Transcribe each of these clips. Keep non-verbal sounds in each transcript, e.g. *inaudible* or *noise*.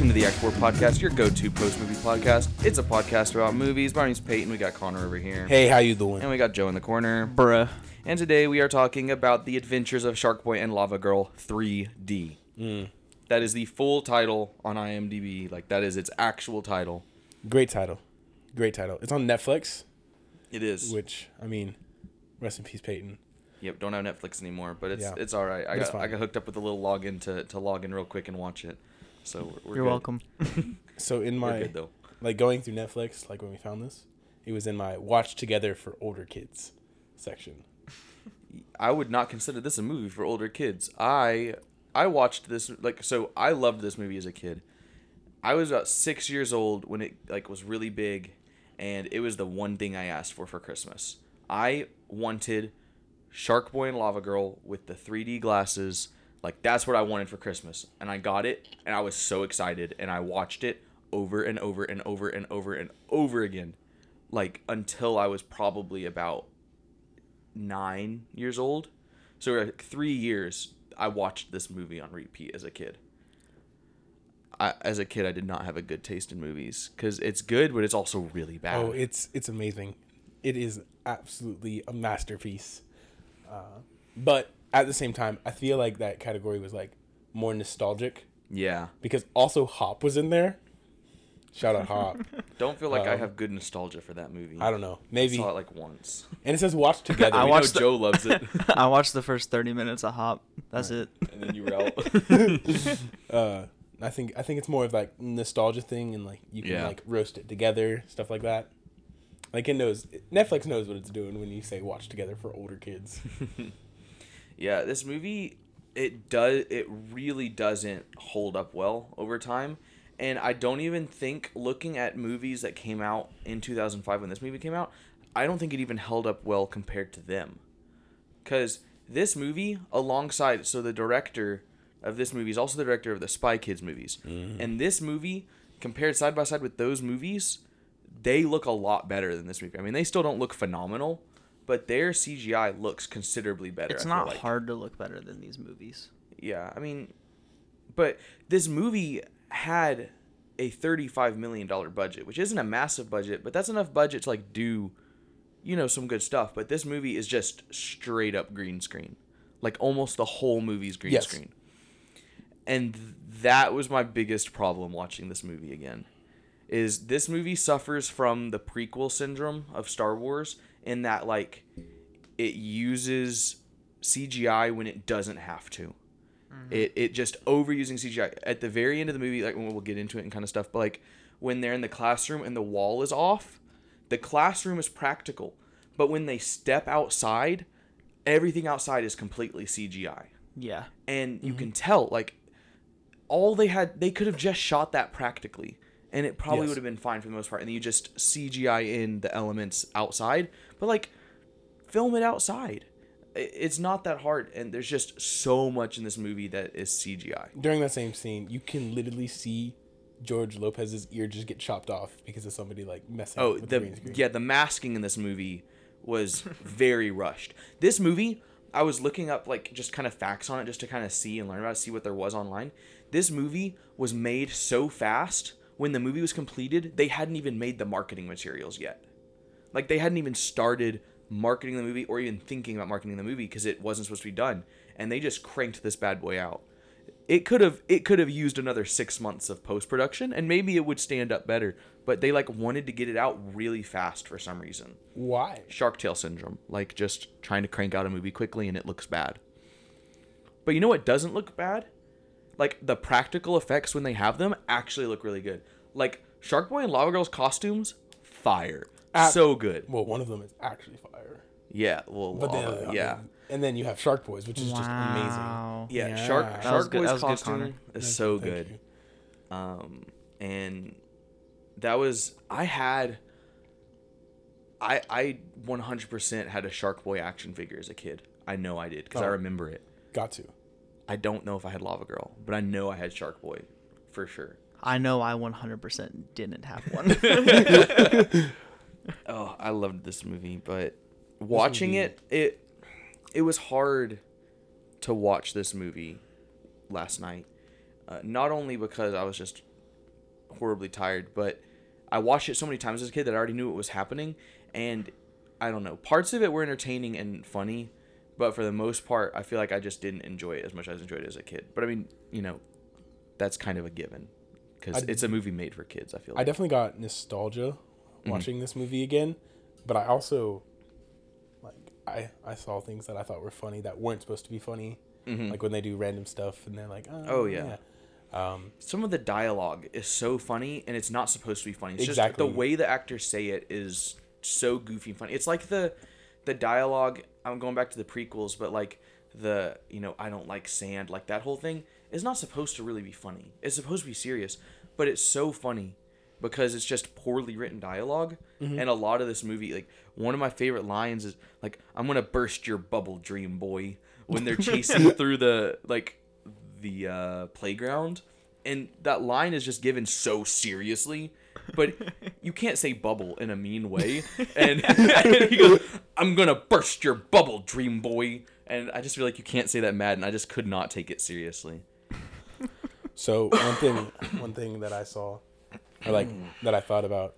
Welcome to the Act 4 Podcast, your go-to post-movie podcast. It's a podcast about movies. My name's Peyton. We got Connor over here. Hey, how you doing? And we got Joe in the corner. Bruh. And today we are talking about The Adventures of Shark Boy and Lava Girl 3D. Mm. That is the full title on IMDb. Like, that is its actual title. Great title. Great title. It's on Netflix, It is. which I mean, rest in peace, Peyton. Yep, don't have Netflix anymore, but it's Yeah. it's all right. I It's got I got hooked up with a little login to, to log in real quick and watch it. So we're, we're You're good. welcome. *laughs* So in my good, though. like going through Netflix, like when we found this, it was in my watch together for older kids section. I would not consider this a movie for older kids. I I watched this like so I loved this movie as a kid. I was about 6 years old when it like was really big and it was the one thing I asked for for Christmas. I wanted Shark Boy and Lava Girl with the 3D glasses. Like that's what I wanted for Christmas and I got it and I was so excited and I watched it over and over and over and over and over again like until I was probably about nine years old. So like three years, I watched this movie on repeat as a kid. I, as a kid, I did not have a good taste in movies because it's good, but it's also really bad. Oh, it's it's amazing. It is absolutely a masterpiece. Uh, but at the same time, I feel like that category was like more nostalgic yeah. because also Hop was in there. Shout out Hop. *laughs* Don't feel like I Um, have good nostalgia for that movie. I don't know. Maybe I saw it like once. and it says watch *laughs* together. I I watched know the- Joe loves it, *laughs* I watched the first 30 minutes of Hop. That's it. and then you were out. uh I think I think it's more of like nostalgia thing and like you can Yeah. like roast it together, stuff like that. Like it knows Netflix knows what it's doing when you say watch together for older kids. Yeah, this movie it does it really doesn't hold up well over time. And I don't even think looking at movies that came out in 2005 when this movie came out, I don't think it even held up well compared to them. Cuz this movie alongside so the director of this movie is also the director of the Spy Kids movies. Mm-hmm. And this movie compared side by side with those movies, they look a lot better than this movie. I mean, they still don't look phenomenal, but their CGI looks considerably better. It's I not like. hard to look better than these movies. Yeah, I mean, but this movie had a thirty-five million dollar budget, which isn't a massive budget, but that's enough budget to like do, you know, some good stuff. But this movie is just straight up green screen, like almost the whole movie's green Yes. screen. And that was my biggest problem watching this movie again. Is this movie suffers from the prequel syndrome of Star Wars in that like it uses CGI when it doesn't have to. Mm-hmm. It it just overusing CGI at the very end of the movie. Like when we'll get into it and kind of stuff. But like when they're in the classroom and the wall is off, the classroom is practical. But when they step outside, everything outside is completely CGI Yeah. and you mm-hmm. can tell like all they had they could have just shot that practically and it probably Yes. would have been fine for the most part and then you just cgi in the elements outside but like film it outside. It's not that hard and there's just so much in this movie that is cgi During that same scene, you can literally see George Lopez's ear just get chopped off because of somebody like messing oh with the, the yeah the masking in this movie was *laughs* very rushed. This movie i was looking up like just kind of facts on it just to kind of see and learn about it see what there was online. This movie was made so fast when the movie was completed they hadn't even made the marketing materials yet like they hadn't even started marketing the movie or even thinking about marketing the movie because it wasn't supposed to be done. And they just cranked this bad boy out. It could have it could have used another six months of post production and maybe it would stand up better but they like wanted to get it out really fast for some reason. Why? Shark Tale syndrome. Like just trying to crank out a movie quickly and it looks bad. But you know what doesn't look bad? Like the practical effects when they have them actually look really good. Like shark boy and lava girl's costumes fire Ah. so good Well, one of them is actually fire. yeah well But then, lava, I yeah mean, and then you have Shark Boys, which is just amazing. Yeah, Yeah. shark That shark was boy's good, costume Connor. is Thank so thank good you. um and that was i had i i 100% had a shark boy action figure as a kid i know i did because i Oh. remember it Got to. i don't know if i had lava girl but i know i had shark boy for sure I know I 100% didn't have one. *laughs* *laughs* *laughs* oh i loved this movie but watching movie- it it it was hard to watch this movie last night uh, not only because i was just horribly tired, but I watched it so many times as a kid that I already knew what was happening, and I don't know. Parts of it were entertaining and funny, but for the most part, I feel like I just didn't enjoy it as much as I enjoyed it as a kid. But I mean, you know, that's kind of a given because it's a movie made for kids. I feel Like. I definitely got nostalgia watching this movie again, but I also like I I saw things that I thought were funny that weren't supposed to be funny, like when they do random stuff and they're like, oh, Oh, yeah. yeah. Um, some of the dialogue is so funny and it's not supposed to be funny. It's just Exactly. the way the actors say it is so goofy and funny. It's like the the dialogue I'm going back to the prequels, but like the you know, I don't like sand, like that whole thing is not supposed to really be funny. It's supposed to be serious, but it's so funny because it's just poorly written dialog And a lot of this movie, like one of my favorite lines is like, "I'm gonna burst your bubble, dream boy," when they're chasing *laughs* through the like the uh, playground, and that line is just given so seriously. But *laughs* you can't say bubble in a mean way, *laughs* and, and he goes, "I'm gonna burst your bubble, dream boy," and I just feel like you can't say that mad, and I just could not take it seriously. So one thing, one thing that I saw, or like mm. that I thought about,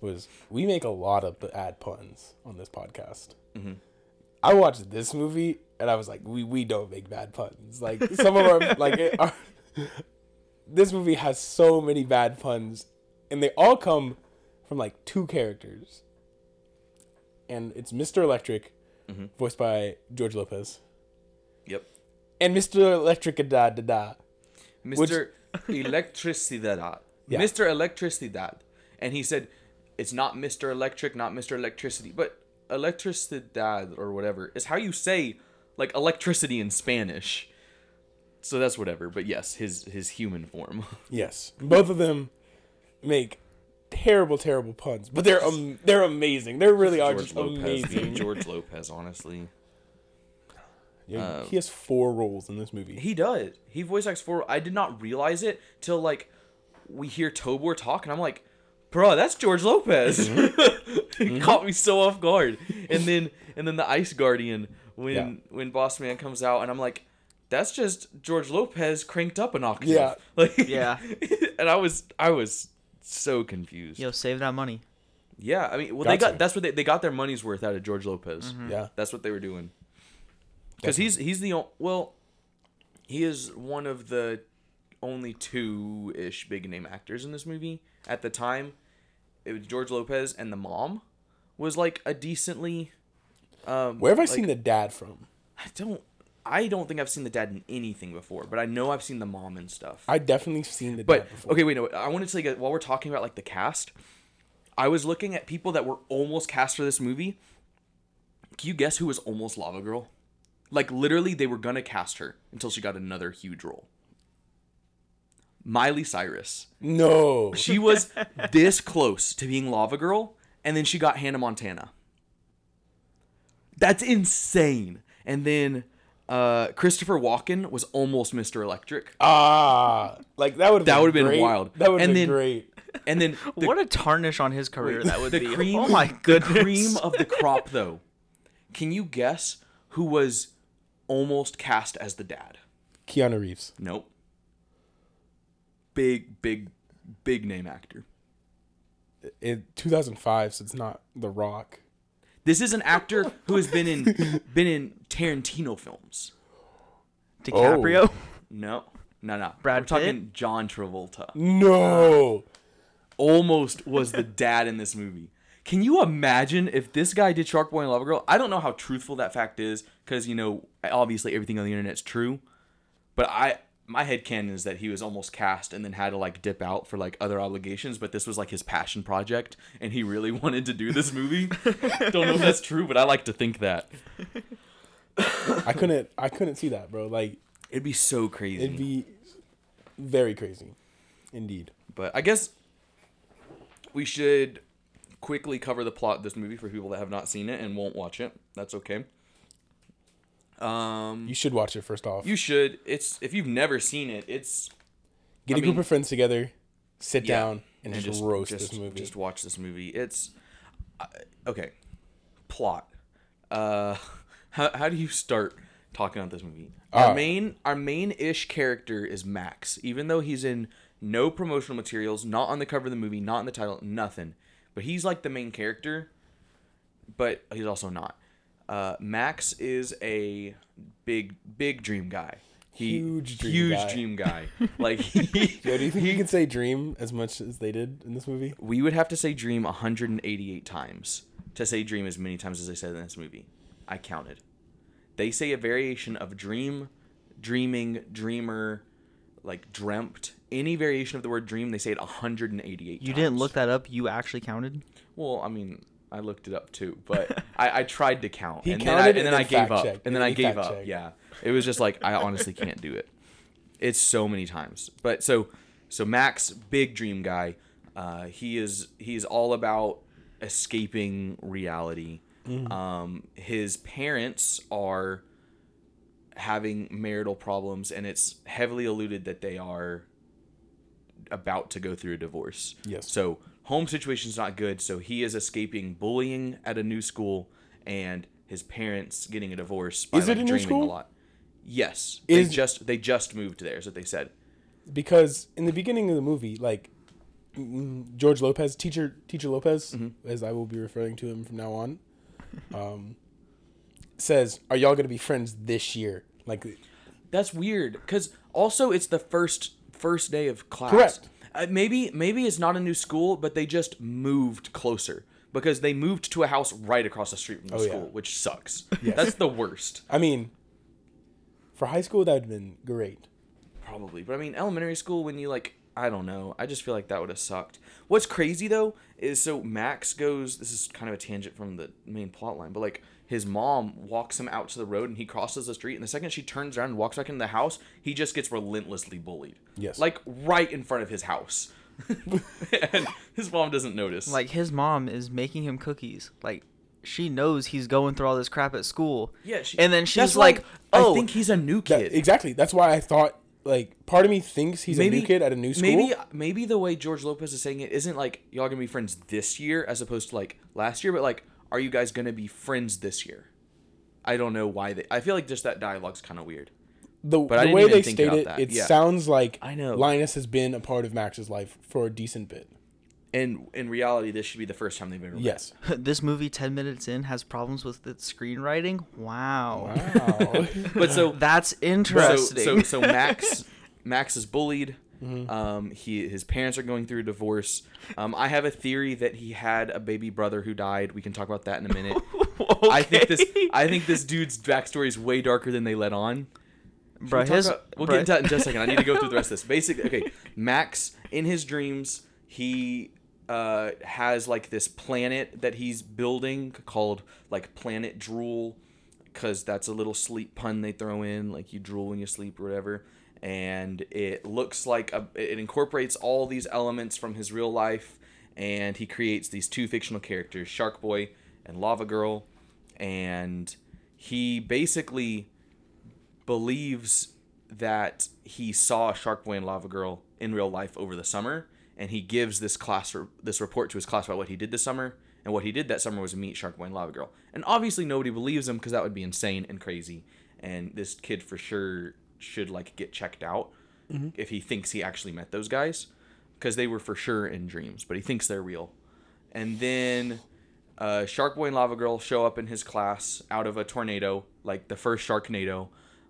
was we make a lot of bad puns on this podcast. Mm-hmm. I watched this movie and I was like, we we don't make bad puns. Like some of our *laughs* like it, our, this movie has so many bad puns, and they all come from like two characters. And it's Mr. Electric, mm-hmm. voiced by George Lopez, Yep. and Mr. Electric da da da. Mr. Electricity Electricidad. Yeah. Mr. Electricidad. And he said, it's not Mr. Electric, not Mr. Electricity, but Electricidad or whatever is how you say like electricity in Spanish. So that's whatever. But yes, his his human form. *laughs* Yes, both of them make terrible, terrible puns, but they're um, they're amazing. They really are just amazing. *laughs* George Lopez, honestly. Yeah, he has four roles in this movie. He does. He voice acts for. I did not realize it till like we hear Tobor talk, and I'm like, bro, that's George Lopez. Mm-hmm. *laughs* it caught mm-hmm. me so off guard. And then and then the Ice Guardian when Yeah. when Boss Man comes out, and I'm like, that's just George Lopez cranked up an octave. Yeah. *laughs* Like Yeah. *laughs* and I was I was so confused. Yo, save that money. Yeah, I mean, well, Got they got to. that's what they they got their money's worth out of George Lopez. Mm-hmm. Yeah, That's what they were doing. Because he's he's the well, he is one of the only two ish big name actors in this movie at the time. It was George Lopez and the mom was like a decently. Um, where have I like- seen the dad from? I don't. I don't think I've seen the dad in anything before, but I know I've seen the mom and stuff. I definitely seen the But dad before. okay, wait, no. I wanted to like while we're talking about like the cast, I was looking at people that were almost cast for this movie. Can you guess who was almost Lava Girl? Like literally, they were gonna cast her until she got another huge role. Miley Cyrus. No, She was this close to being Lava Girl, and then she got Hannah Montana. That's insane. And then uh, Christopher Walken was almost Mr. Electric. ah, like that would That would've been wild. That would have been then- great. And then *laughs* the, what a tarnish on his career that would the be. cream, oh my *laughs* goodness! the cream of the crop, though. Can you guess who was almost cast as the dad? Keanu Reeves. Nope. Big, big, big name actor. In 2005, so it's not The Rock. This is an actor who has been in *laughs* been in Tarantino films. DiCaprio. Oh. No, no, no. Brad We're talking John Travolta. No, Almost was the dad in this movie. Can you imagine if this guy did Shark Boy and Lava Girl? I don't know how truthful that fact is because you know obviously everything on the internet's true, but I my head canon is that he was almost cast and then had to like dip out for like other obligations, but this was like his passion project and he really *laughs* wanted to do this movie. *laughs* don't know if that's true, but I like to think that. I couldn't. I couldn't see that, bro. Like It'd be so crazy. it'd be very crazy, indeed. But I guess we should quickly cover the plot of this movie for people that have not seen it and won't watch it. That's okay. Um, You should watch it first off. you should. It's if you've never seen it, it's Get I a group of friends together, sit yeah, down, and, just, roast just, this movie. Just watch this movie. It's uh, okay. Plot. Uh, *laughs* how how do you start talking about this movie? Our Uh, main our main ish character is Max, even though he's in no promotional materials, not on the cover of the movie, not in the title, nothing. But he's like the main character, but he's also not. Uh, Max is a big, big dream guy. He, Huge dream huge guy. dream guy. *laughs* Like he, Yo, do you *laughs* think you can say dream as much as they did in this movie? we would have to say dream 188 times to say dream as many times as they said in this movie. I counted. They say a variation of dream, dreaming, dreamer, like dreamt. Any variation of the word dream, they say it 188 You didn't look that up. You actually counted. Well, I mean, I looked it up too, *laughs* but I, I tried to count. He and then I, counted and then and I gave up. And then He I gave up. checked. Yeah. It was just like I honestly can't do it. It's so many times. But so so Max, big dream guy. Uh, he is he's all about escaping reality. Mm-hmm. Um, his parents are having marital problems, and it's heavily alluded that they are about to go through a divorce. Yes. So home situation's not good. So he is escaping bullying at a new school, and his parents getting a divorce. By, Is it like, a new dreaming school? A lot. Yes. Is- they just they just moved there, is what they said. because in the beginning of the movie, like mm, George Lopez, teacher teacher Lopez, Mm-hmm. as I will be referring to him from now on, um, says, "Are y'all gonna be friends this year?" Like, That's weird because also it's the first first day of class. Correct. Uh, maybe maybe it's not a new school, but they just moved closer because they moved to a house right across the street from the Oh, yeah. school, which sucks. Yes. That's the worst, I mean, for high school, that would have been great. probably. But I mean, elementary school when you like, I don't know. I just feel like that would have sucked. What's crazy though is so Max goes. This is kind of a tangent from the main plot line, but like his mom walks him out to the road and he crosses the street, and the second she turns around and walks back into the house, he just gets relentlessly bullied. Yes. like right in front of his house, *laughs* and his mom doesn't notice. Like his mom is making him cookies. Like she knows he's going through all this crap at school. yeah, she, and then that's she's why like, "Oh, I think he's a new That- kid." exactly. That's why I thought like part of me thinks he's a new kid at a new school. Maybe maybe the way George Lopez is saying it isn't like y'all gonna be friends this year as opposed to like last year, but like are you guys gonna be friends this year? I don't know why they. I feel like just that dialogue's kind of weird. the, But the way they think state it, that. it Yeah. sounds like I know. Linus has been a part of Max's life for a decent bit. And in reality, this should be the first time they've ever. met. Yes. *laughs* this movie 10 minutes in has problems with its screenwriting. Wow. Wow. *laughs* But so That's so interesting. so so Max Max is bullied. Mm-hmm. Um, he his parents are going through a divorce. Um, I have a theory that he had a baby brother who died. We can talk about that in a minute. *laughs* I think this I think this dude's backstory is way darker than they let on. Bruh, we his, about, we'll bruh. get into that in just a second. I need to go through the rest of this. *laughs* Basically, okay, Max in his dreams, he uh, has like this planet that he's building called like Planet Drool, because that's a little sleep pun they throw in, like you drool when you sleep or whatever. And it looks like a, it incorporates all these elements from his real life, and he creates these two fictional characters, Shark Boy and Lava Girl, and he basically believes that he saw Shark Boy and Lava Girl in real life over the summer, and he gives this class this report to his class about what he did this summer. And what he did that summer was meet Shark Boy and Lava Girl. And obviously nobody believes him because that would be insane and crazy. And this kid for sure should like get checked out if he thinks he actually met those guys because they were for sure in dreams, but he thinks they're real. And then uh, Shark Boy and Lava Girl show up in his class out of a tornado, like the first Sharknado.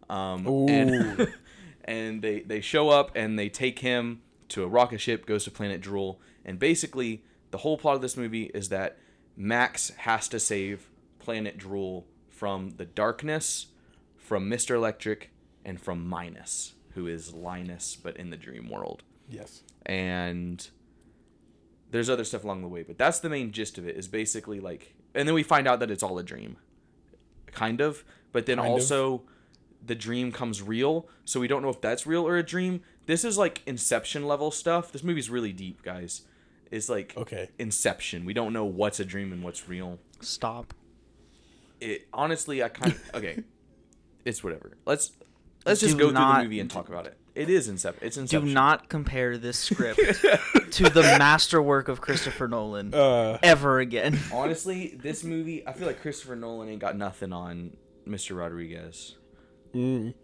Um, and, *laughs* and they, they show up and they take him to a rocket ship, goes to Planet Drool. And basically, the whole plot of this movie is that Max has to save Planet Drool from the darkness, from Mr. Electric, and from Minus, who is Linus, but in the dream world. Yes. and there's other stuff along the way but that's the main gist of it is basically like and then we find out that it's all a dream. Kind of but then Kind of. also the dream comes real so we don't know if that's real or a dream. This is like inception level stuff. This movie's really deep guys. It's like Okay. inception. We don't know what's a dream and what's real. Stop. it honestly i kind of okay. *laughs* It's whatever. Let's let's just Do go through the movie and talk about it it is inception it's Do not compare this script *laughs* to the masterwork of Christopher Nolan Uh, ever again. Honestly, this movie, I feel like Christopher Nolan ain't got nothing on Mr. Rodriguez. mm,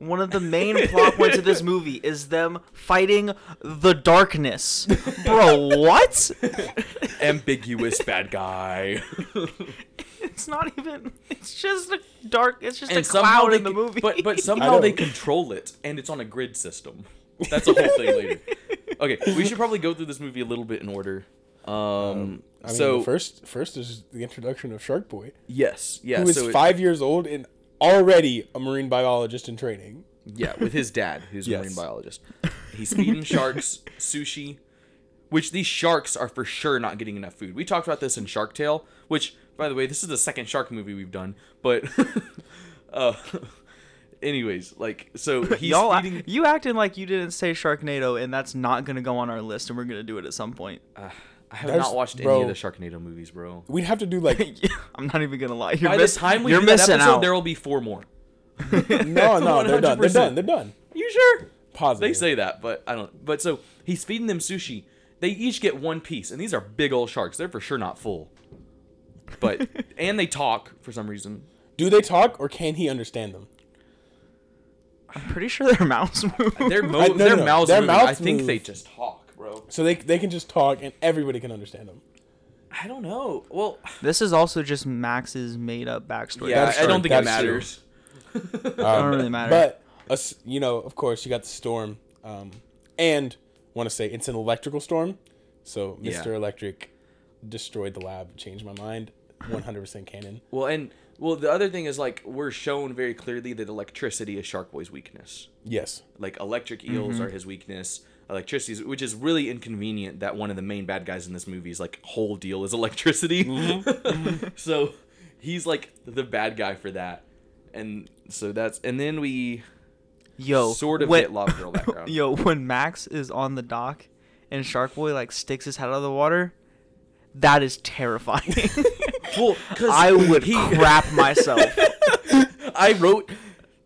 One of the main *laughs* plot points of this movie is them fighting the darkness. Bro, what? *laughs* Ambiguous bad guy. *laughs* It's not even. It's just a dark. It's just a and somehow cloud in the movie. But but somehow they control it, and it's on a grid system. That's a whole thing later. Okay, we should probably go through this movie a little bit in order. Um, I mean, so first first is the introduction of Shark Boy, yes, yeah, who is so it- five years old and already a marine biologist in training. yeah, with his dad, who's a Yes. marine biologist. He's feeding sharks sushi, which these sharks are for sure not getting enough food. We talked about this in Shark Tale, which, by the way, this is the second shark movie we've done. But, *laughs* uh, anyways, like, so *laughs* he's Y'all, feeding. you acting like you didn't say Sharknado, and that's not gonna go on our list, and we're gonna do it at some point. I have There's- not watched any of the Sharknado movies, bro. *laughs* We'd have to do like *laughs* I'm not even gonna lie. You're By miss- the time we you're do that missing episode, out. there will be four more. *laughs* no, no, they're done. They're 100%. done. They're done. You sure? Positive. They say that, but I don't. But so he's feeding them sushi. They each get one piece, and these are big old sharks. They're for sure not full. But and they talk for some reason. Do they talk or can he understand them? I'm pretty sure their mouths move. Their mo- I- no, their no, no. mouths. Their moving. I mouths think move. they just talk, bro. So they they can just talk and everybody can understand them. I don't know. Well, this is also just Max's made up backstory. yeah, That's I don't think it That's true. matters. *laughs* it don't really matter. But us, you know, of course, you got the storm, um, and want to say it's an electrical storm. So Yeah. Mr. Electric destroyed the lab. Changed my mind. One hundred percent canon. *laughs* Well, and well, the other thing is like we're shown very clearly that electricity is Shark Boy's weakness. Yes. Like electric eels Mm-hmm. are his weakness. Electricity, which is really inconvenient that one of the main bad guys in this movie's like whole deal is electricity. *laughs* Mm-hmm. so he's like the bad guy for that, and so that's and then we yo, sort of when, get Lava Girl background. *laughs* Yo, when Max is on the dock and Shark Boy like sticks his head out of the water, that is terrifying. *laughs* well, I would he, crap myself. I wrote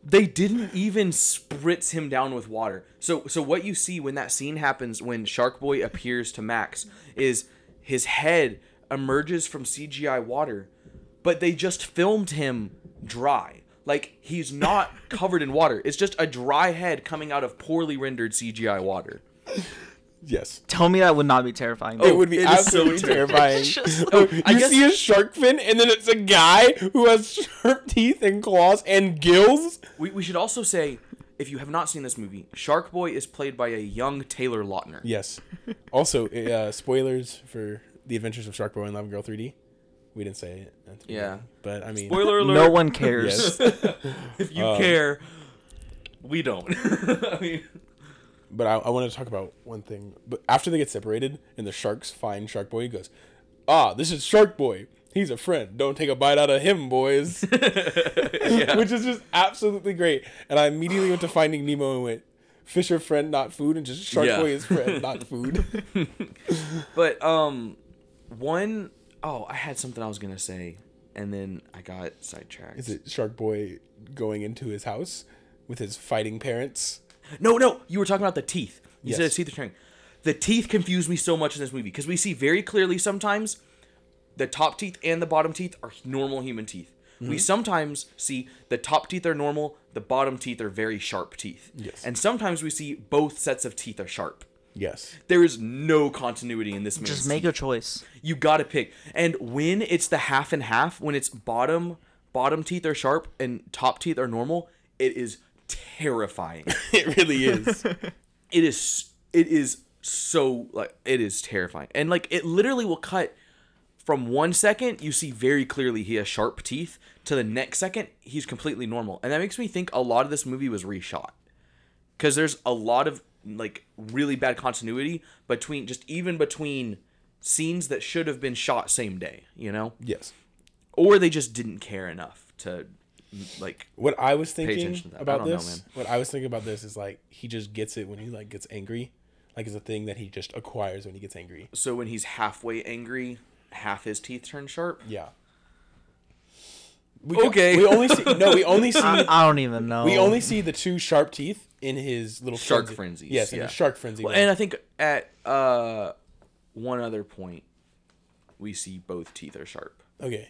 they didn't even spritz him down with water. So so what you see when that scene happens when Shark Boy appears to Max is his head emerges from CGI water, but they just filmed him dry. Like he's not *laughs* covered in water. It's just a dry head coming out of poorly rendered CGI water. Yes. Tell me that would not be terrifying. it would be it is so absolutely terrifying. It's *laughs* just Oh, like- you I guess- see a shark fin, and then it's a guy who has sharp teeth and claws and gills. We, we should also say if you have not seen this movie, Shark Boy is played by a young Taylor Lautner. Yes. Also, uh, spoilers for The Adventures of Shark Boy and Lava Girl 3D. We didn't say it. Yeah. beginning, But I mean, Spoiler alert. no one cares. *laughs* If you Um, care, *laughs* we don't. I mean, but I, I want to talk about one thing. But after they get separated and the sharks find Shark Boy, he goes, "Ah, this is Shark Boy. He's a friend. Don't take a bite out of him, boys." *laughs* Which is just absolutely great. And I immediately went to Finding Nemo and went, "Fisher friend, not food," and just Shark Yeah. Boy is friend, *laughs* not food. *laughs* but um, one oh, I had something I was gonna say, and then I got sidetracked. is it Shark Boy going into his house with his fighting parents? No, no, you were talking about the teeth. You said Yes. his teeth are turning. The teeth confuse me so much in this movie because we see very clearly sometimes the top teeth and the bottom teeth are normal human teeth. Mm-hmm. We sometimes see the top teeth are normal, the bottom teeth are very sharp teeth. Yes. And sometimes we see both sets of teeth are sharp. Yes. There is no continuity in this movie. Just make a choice. You gotta pick. And when it's the half and half, when it's bottom bottom teeth are sharp and top teeth are normal, it is terrifying. *laughs* It really is. it is it is so like it is terrifying. And like it literally will cut from one second you see very clearly he has sharp teeth to the next second he's completely normal. And that makes me think a lot of this movie was reshot. Cuz there's a lot of like really bad continuity between just even between scenes that should have been shot same day, you know? yes. Or they just didn't care enough to like What I was thinking attention to that. I about don't know, this, what I was thinking about this is like he just gets it when he like gets angry, like it's a thing that he just acquires when he gets angry. so when he's halfway angry, half his teeth turn sharp. Yeah. We Okay. we only see no. We only *laughs* see I don't even know. we only see the two sharp teeth in his little Shark frenzy. frenzies, Yes, in yeah. his shark frenzy. Well, and I think at uh, one other point, we see both teeth are sharp, okay,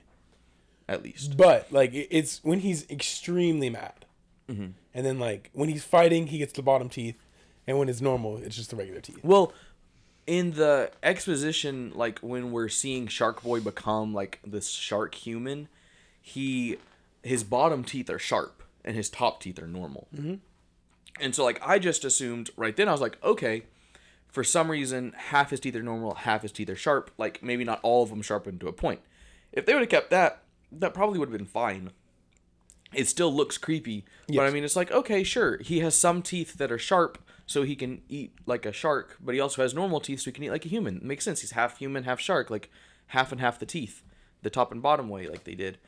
at least. but like it's when he's extremely mad. and then like when he's fighting, he gets the bottom teeth, and when it's normal, it's just the regular teeth. Well, in the exposition, like when we're seeing Shark Boy become like this shark human, he his bottom teeth are sharp and his top teeth are normal. Mm-hmm. And so like I just assumed right then I was like, okay, for some reason half his teeth are normal, half his teeth are sharp. Like maybe not all of them sharpened to a point. If they would have kept that, that probably would have been fine. It still looks creepy, but I mean it's like okay, sure, he has some teeth that are sharp, so he can eat like a shark, but he also has normal teeth, so he can eat like a human. makes sense. He's half human, half shark, like half and half the teeth, the top and bottom way, like they did.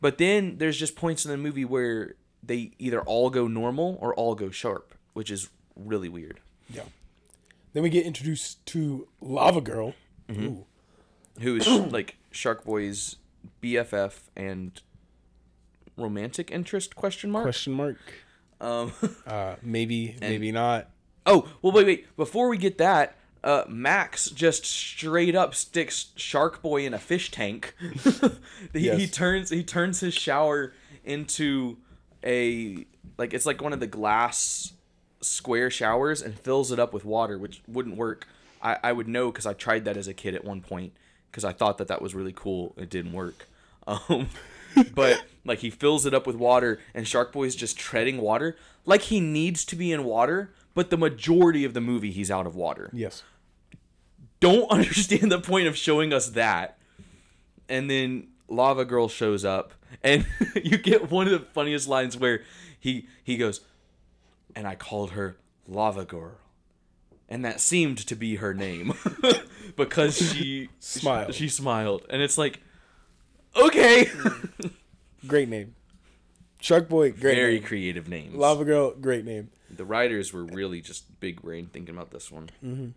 But then there's just points in the movie where they either all go normal or all go sharp, which is really weird. Yeah. Then we get introduced to Lava Girl. Mm-hmm. Who is *clears throat* like Shark Boy's BFF and romantic interest? Question mark. Question mark. Um. *laughs* Uh, maybe, maybe not. Oh well, wait, wait. Before we get that, uh, Max just straight up sticks Shark Boy in a fish tank. *laughs* he, he turns he turns his shower into a like it's like one of the glass square showers and fills it up with water, which wouldn't work. I, I would know because I tried that as a kid at one point because I thought that that was really cool. It didn't work. *laughs* Um, but like he fills it up with water and Shark Boy's just treading water like he needs to be in water, but the majority of the movie he's out of water. Yes. Don't *laughs* understand the point of showing us that. And then Lava Girl shows up and *laughs* you get one of the funniest lines where he he goes and I called her Lava Girl. And that seemed to be her name because she Smiled. She smiled and it's like okay. *laughs* Great name. Shark Boy, great Very name. creative names. Lava Girl, great name. The writers were really just big brain thinking about this one. And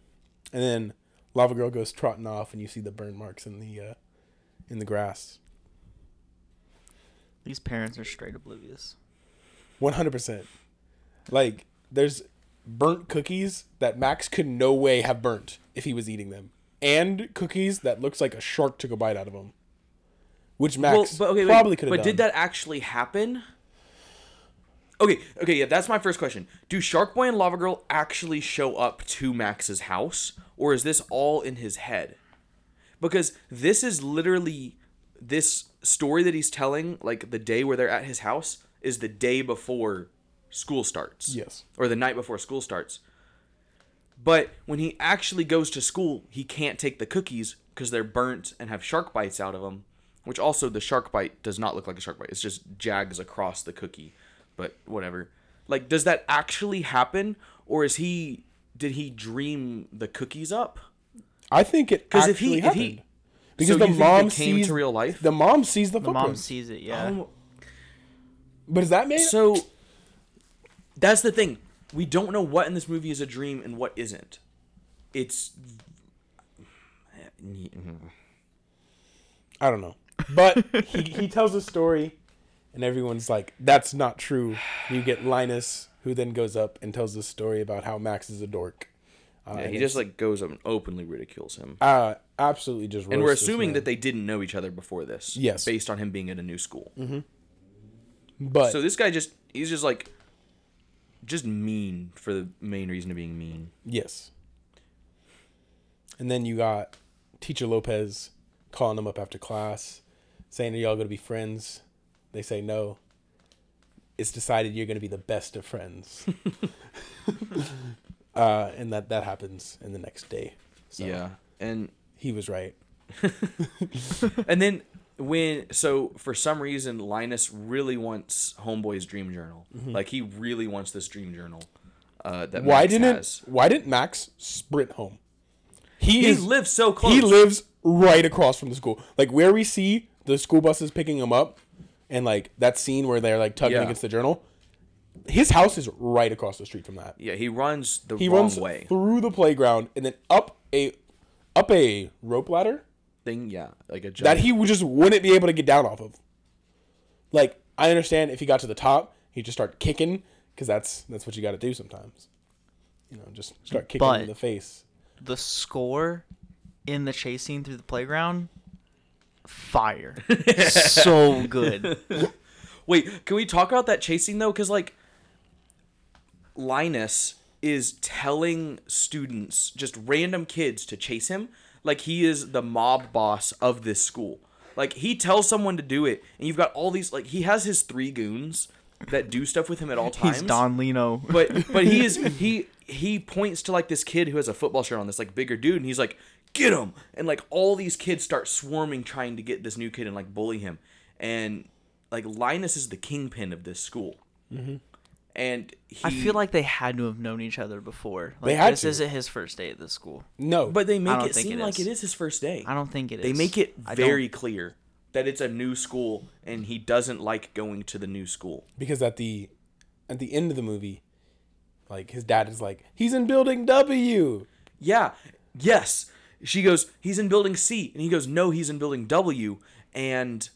then Lava Girl goes trotting off, and you see the burn marks in the uh, in the grass. These parents are straight oblivious. One hundred percent. Like there's burnt cookies that Max could no way have burnt if he was eating them, and cookies that looks like a shark took a bite out of them, which Max but okay, probably could have done. But done. did that actually happen? Okay, okay, yeah, that's my first question. Do Shark Boy and Lava Girl actually show up to Max's house, or is this all in his head? Because this is literally this story that he's telling, like the day where they're at his house, is the day before school starts. Yes. Or the night before school starts. But when he actually goes to school, he can't take the cookies because they're burnt and have shark bites out of them. Which also, the shark bite does not look like a shark bite. It's just jags across the cookie. But whatever. Like, does that actually happen? Or is he. Did he dream the cookies up? I think it 'Cause actually if he- if he- because So the you think mom it came sees to real life? The mom sees the The mom sees it, yeah. Um, but is that made? So that's the thing. We don't know what in this movie is a dream and what isn't. It's I don't know. But he, he tells a story, and everyone's like, "That's not true." You get Linus, who then goes up and tells this story about how Max is a dork. Uh, yeah, he just like goes up and openly ridicules him. uh, absolutely just. And we're assuming that they didn't know each other before this. Yes. Based on him being at a new school. But So this guy just he's just like just mean for the main reason of being mean. yes. And then you got Teacher Lopez calling them up after class, saying, "Are y'all gonna be friends?" They say no. It's decided you're gonna be the best of friends. *laughs* *laughs* uh, and that that happens in the next day. So Yeah. And he was right. *laughs* and then when so for some reason Linus really wants Homeboy's dream journal. Like he really wants this dream journal. Uh, that Why Max didn't has. Why didn't Max sprint home? He, he is lives so close? he lives right across from the school. Like where we see the school buses picking him up, and like that scene where they're like tugging Yeah. against the journal. His house is right across the street from that. Yeah, he runs the He wrong runs way. through the playground and then up a up a rope ladder Thing, yeah, like a that he would just wouldn't be able to get down off of. Like I understand if he got to the top, he'd just start kicking because that's that's what you got to do sometimes. You know, just start kicking him in the face. the score in the chase scene through the playground, fire. *laughs* so good. *laughs* Wait, can we talk about that chasing though? Because like, Linus is telling students, just random kids, to chase him. Like he is the mob boss of this school. Like he tells someone to do it, and you've got all these. Like he has his three goons that do stuff with him at all *laughs* times. He's Don Lino. But but he is *laughs* he he points to like this kid who has a football shirt on, this like bigger dude, and he's like, "Get him!" And like all these kids start swarming, trying to get this new kid and like bully him. And like Linus is the kingpin of this school. Mm-hmm. And he, I feel like they had to have known each other before. Like, They had this to. isn't his first day at the school. No, but they make it seem it like it is his first day. I don't think it is. They make it I don't- very clear that it's a new school, and he doesn't like going to the new school. because at the at the end of the movie, like his dad is like, he's in building W. Yeah. Yes. She goes, he's in building C. And he goes, no, he's in building W. And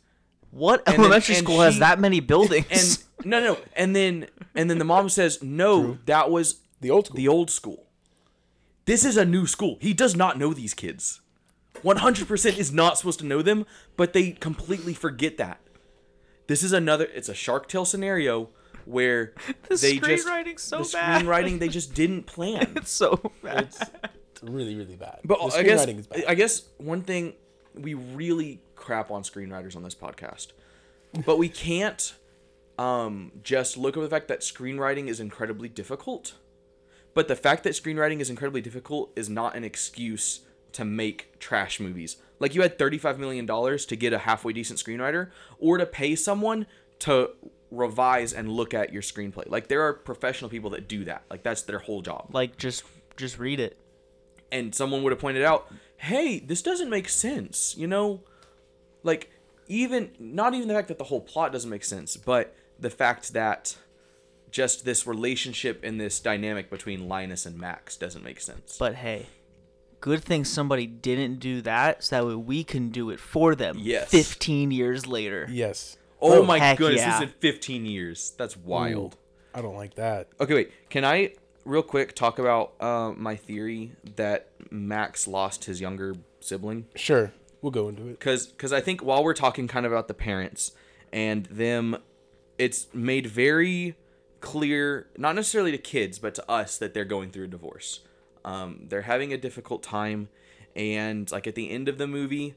What *laughs* And elementary and school has she- that many buildings? and no, no. And then and then the mom says, no, that was The old school. the old school. This is a new school. He does not know these kids. 100% is not supposed to know them, but they completely forget that. This is another it's a Shark Tale scenario where *laughs* The they just so the bad. screenwriting they *laughs* just didn't plan. it's so bad. It's really really bad. But the I guess is bad. I guess one thing we really crap on screenwriters on this podcast, but we can't um, just look at the fact that screenwriting is incredibly difficult. But the fact that screenwriting is incredibly difficult is not an excuse to make trash movies. Like you had thirty-five million dollars to get a halfway decent screenwriter, or to pay someone to revise and look at your screenplay. Like there are professional people that do that. Like that's their whole job like just just read it. and someone would have pointed out, "Hey, this doesn't make sense." You know, like even not even the fact that the whole plot doesn't make sense, but the fact that just this relationship and this dynamic between Linus and Max doesn't make sense. But hey, good thing somebody didn't do that, so that way we can do it for them. Yes. Fifteen years later. yes. oh oh, my goodness, yeah. this is 15 years. That's wild. I don't like that. Okay, wait. Can I real quick talk about uh, my theory that Max lost his younger sibling? Sure, we'll go into it. because because I think while we're talking kind of about the parents and them, it's made very clear, not necessarily to kids, but to us that they're going through a divorce. Um, they're having a difficult time, and like at the end of the movie,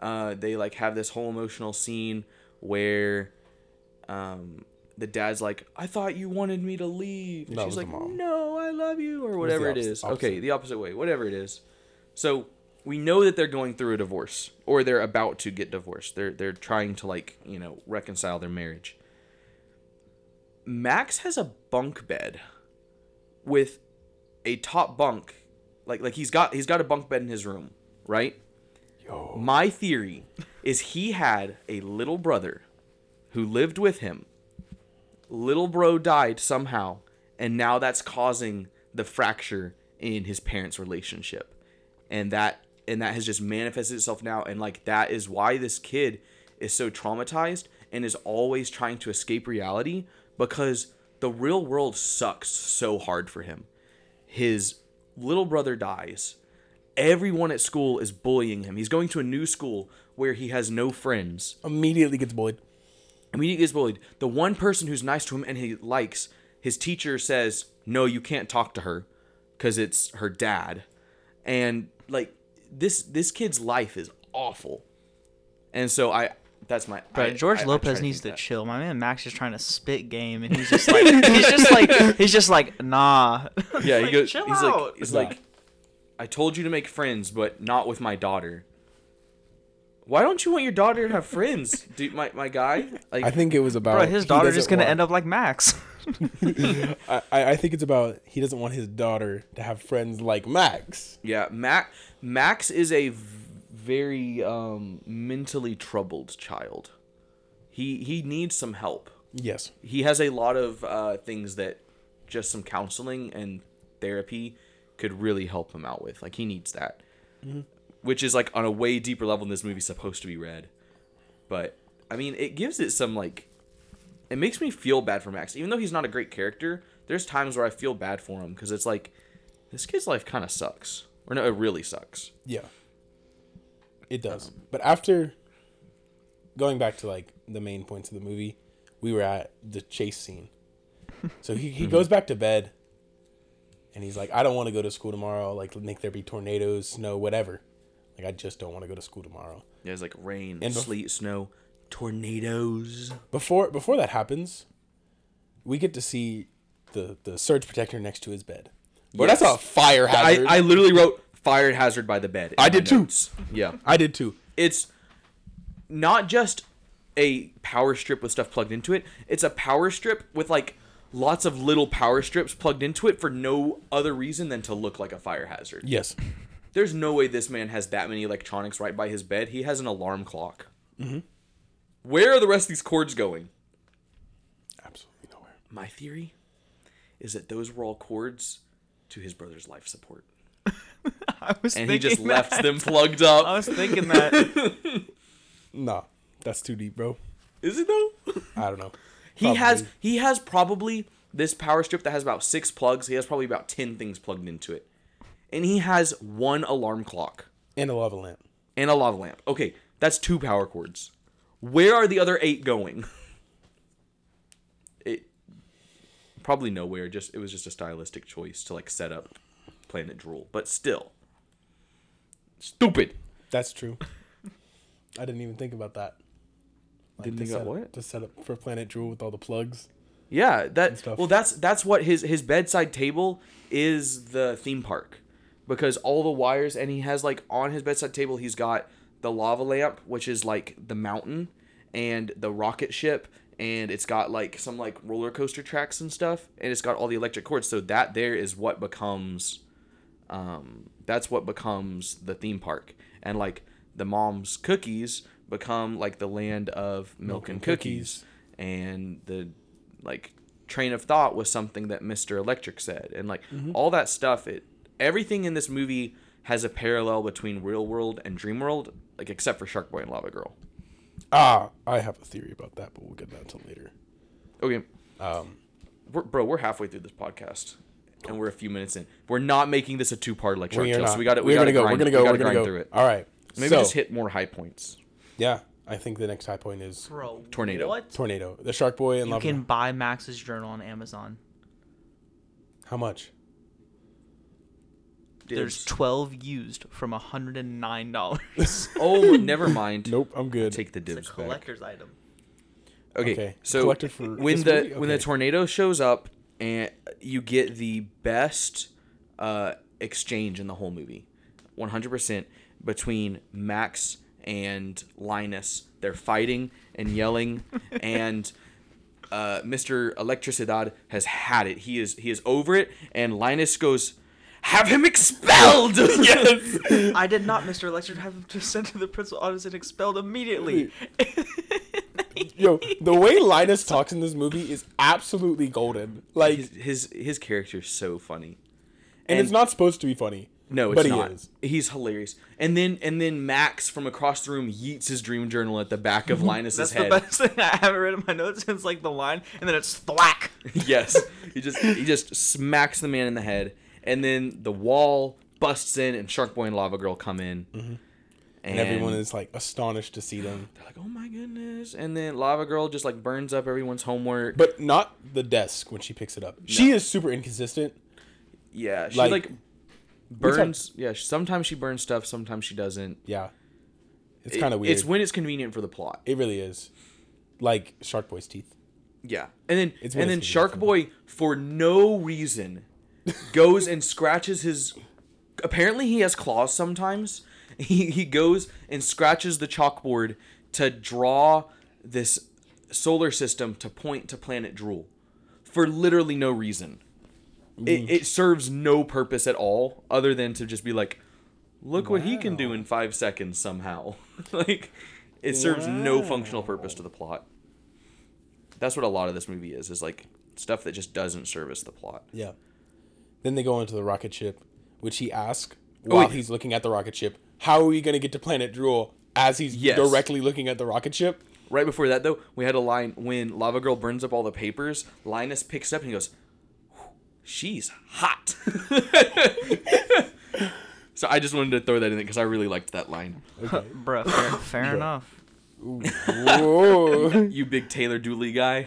uh, they like have this whole emotional scene where, um, the dad's like, "I thought you wanted me to leave," and That she's like, "No, I love you," or whatever it opposite- is. opposite. Okay, the opposite way, whatever it is. So we know that they're going through a divorce, or they're about to get divorced. They're they're trying to like you know reconcile their marriage. Max has a bunk bed with a top bunk, like like he's got he's got a bunk bed in his room, right? Yo, My theory is he had a little brother who lived with him. Little bro died somehow, and now that's causing the fracture in his parents' relationship. And that and that has just manifested itself now and like that is why this kid is so traumatized and is always trying to escape reality because the real world sucks so hard for him. His little brother dies everyone at school is bullying him. He's going to a new school where he has no friends. immediately gets bullied. Immediately gets bullied. The one person who's nice to him and he likes, his teacher says, "No, you can't talk to her because it's her dad." And like this this kid's life is awful. And so I that's my But I- George I- I Lopez try needs to chill. My man Max is trying to spit game, and he's just like, he's just *laughs* like, he's just like, nah. *laughs* Yeah, he Like, goes. chill he's out. like, he's like, I told you to make friends, but not with my daughter. Why don't you want your daughter to have friends, dude? My my guy. Like, I think it was about Bro, his he daughter's just gonna want- end up like Max. *laughs* I, I I think it's about he doesn't want his daughter to have friends like Max. yeah, Max. Max is a very um, mentally troubled child. He he needs some help. Yes. He has a lot of uh, things that just some counseling and therapy could really help him out with. Like he needs that, which is like on a way deeper level than this movie's supposed to be read. But I mean, it gives it some like. It makes me feel bad for Max, even though he's not a great character. There's times where I feel bad for him because it's like, this kid's life kind of sucks, or no, it really sucks. Yeah. It does. Um, but after going back to like the main points of the movie, we were at the chase scene. *laughs* So he, he mhm. goes back to bed and he's like, I don't want to go to school tomorrow. Like, make there be tornadoes, snow, whatever. Like, I just don't want to go to school tomorrow. There's like rain, And sleet, snow, tornadoes. Before before that happens, we get to see the the surge protector next to his bed. But Yes. that's a fire hazard. I I literally wrote fire hazard by the bed. I did too. Yeah. *laughs* I did too. It's not just a power strip with stuff plugged into it. It's a power strip with like lots of little power strips plugged into it for no other reason than to look like a fire hazard. Yes. There's no way this man has that many electronics right by his bed. He has an alarm clock. Mm-hmm. Where are the rest of these cords going? Absolutely nowhere. My theory is that those were all cords to his brother's life support. *laughs* I was And he just thinking left them plugged up. I was thinking that. *laughs* Nah, that's too deep, bro. Is it though? I don't know. *laughs* He has he has probably this power strip that has about six plugs. He has probably about ten things plugged into it, and he has one alarm clock and a lava lamp. and a lava lamp. Okay, that's two power cords. Where are the other eight going? It probably nowhere. Just it was just a stylistic choice to like set up Planet Drool, but still stupid. That's true. I didn't even think about that. Like, Didn't think about what? To set up for Planet Drool with all the plugs. Yeah, that well that's that's what his his bedside table is the theme park. Because all the wires and he has like on his bedside table he's got the lava lamp which is like the mountain and the rocket ship and it's got like some like roller coaster tracks and stuff and it's got all the electric cords so that there is what becomes um that's what becomes the theme park and like the mom's cookies become like the land of milk, and and cookies. and the like train of thought was something that Mr. Electric said and like all that stuff it everything in this movie has a parallel between real world and dream world like except for Shark Boy and Lava Girl. Ah, I have a theory about that, but we'll get that till later. Okay, Um, we're, bro, we're halfway through this podcast and we're a few minutes in. We're not making this a two-part like Shark we are Tale, not. so we got to we we're got gonna go. grind, we're gonna go. gotta We're gonna grind go. through it. All right. Maybe so, just hit more high points. Yeah, I think the next high point is Bro, Tornado. What? tornado. The Shark Boy and Lava Girl. You Lava. can buy Max's journal on Amazon. How much? There's Dibs. 12 used from $109. *laughs* oh, never *laughs* mind. Nope, I'm good. Take the dibs. It's a dibs back. collector's item. Okay, Okay, so collected for when this the movie? when the Okay. tornado shows up and you get the best uh, exchange in the whole movie, one hundred percent between Max and Linus. They're fighting and yelling, *laughs* and uh, Mister Electricidad has had it. He is he is over it, and Linus goes, "Have him expelled!" *laughs* yes. I did not, Mr. Electric, have him just sent to the principal office and expelled immediately. *laughs* Yo, the way Linus talks in this movie is absolutely golden. Like, His his his character is so funny. and, it's not supposed to be funny. No, it's but he not. is. He's hilarious. And then and then Max from across the room yeets his dream journal at the back of *laughs* Linus's That's head. the best thing I haven't read in my notes. It's like the line, and then it's thwack. yes. He just he just smacks the man in the head, and then the wall busts in, and Shark Boy and Lava Girl come in, and, And everyone is like astonished to see them. they're like, "Oh my goodness!" And then Lava Girl just like burns up everyone's homework. But not the desk when she picks it up. She is super inconsistent. yeah, she like- like, talk- burns. Yeah, sometimes she burns stuff, sometimes she doesn't. Yeah. It's It- kind of weird. It's when it's convenient for the plot. it really is. Like Shark Boy's teeth. Yeah, and then It's and then Shark Boy for no reason goes and scratches his. Apparently, he has claws sometimes. *laughs* He he goes and scratches the chalkboard to draw this solar system to point to planet Drool, for literally no reason. It it serves no purpose at all other than to just be like, look what he can do in five seconds somehow. *laughs* like, it serves no functional purpose to the plot that's what a lot of this movie is is like stuff that just doesn't service the plot Yeah. Then they go into the rocket ship, which he asks Oh, while wait. he's looking at the rocket ship, how are we going to get to planet Drool as he's Yes. directly looking at the rocket ship? right before that though we had a line when lava girl burns up all the papers linus picks up and he goes she's hot *laughs* so i just wanted to throw that in because i really liked that line Okay. *laughs* Bruh, fair, fair enough. Ooh, whoa. *laughs* You big Taylor Dooley guy.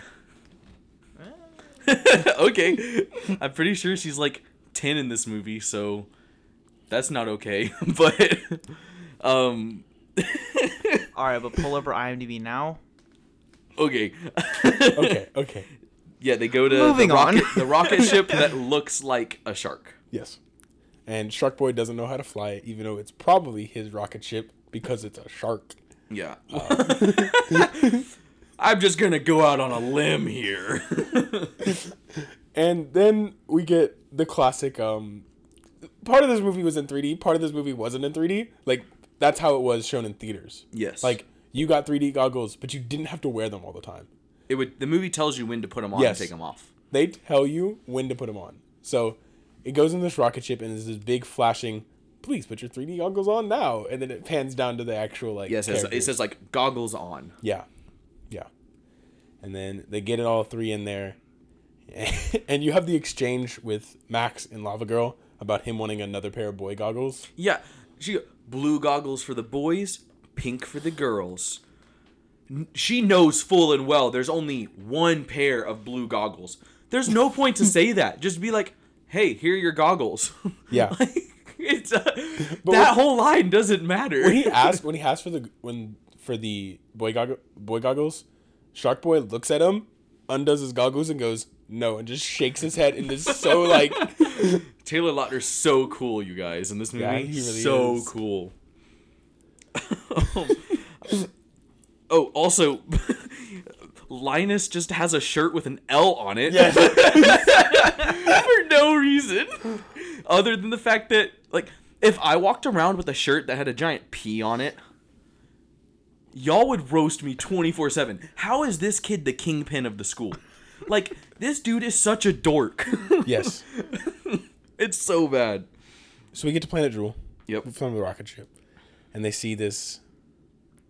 Eh. okay, I'm pretty sure she's like ten in this movie, so that's not okay. *laughs* but um, *laughs* All right, but pull up her IMDb now. okay. okay, *laughs* okay. Yeah, they go to Moving the on. rocket, the rocket ship that looks like a shark. Yes. And Shark Boy doesn't know how to fly it, even though it's probably his rocket ship because it's a shark. Yeah. I'm just gonna go out on a limb here. And then we get the classic um part of this movie was in 3D, part of this movie wasn't in 3D. Like that's how it was shown in theaters. yes. Like you got 3D goggles, but you didn't have to wear them all the time. it would. The movie tells you when to put them on Yes. and take them off. They tell you when to put them on. So it goes in this rocket ship and there's this big flashing please put your 3D goggles on now and then it pans down to the actual like Yes, it it says like goggles on. Yeah. Yeah. And then they get it all three in there. *laughs* and you have the exchange with Max and Lava Girl about him wanting another pair of boy goggles. Yeah, she blue goggles for the boys, pink for the girls. She knows full and well there's only one pair of blue goggles. There's no *laughs* point to say that. Just be like, "Hey, here are your goggles." *laughs* Yeah. like, it's uh, that what- whole line doesn't matter. when he asked when he asked for the when for the boy goggle boy goggles, Shark Boy looks at him, undoes his goggles and goes, "No," and just shakes his head and is so like *laughs* Taylor Lautner's so cool, you guys, in this movie. Yeah, he really so is. cool. *laughs* oh, also, *laughs* Linus just has a shirt with an L on it Yes. for no reason, other than the fact that, like, if I walked around with a shirt that had a giant P on it, y'all would roast me 24 7. How is this kid the kingpin of the school? Like, this dude is such a dork. *laughs* yes. *laughs* it's so bad. So we get to Planet Drool. Yep. from the rocket ship, and they see this.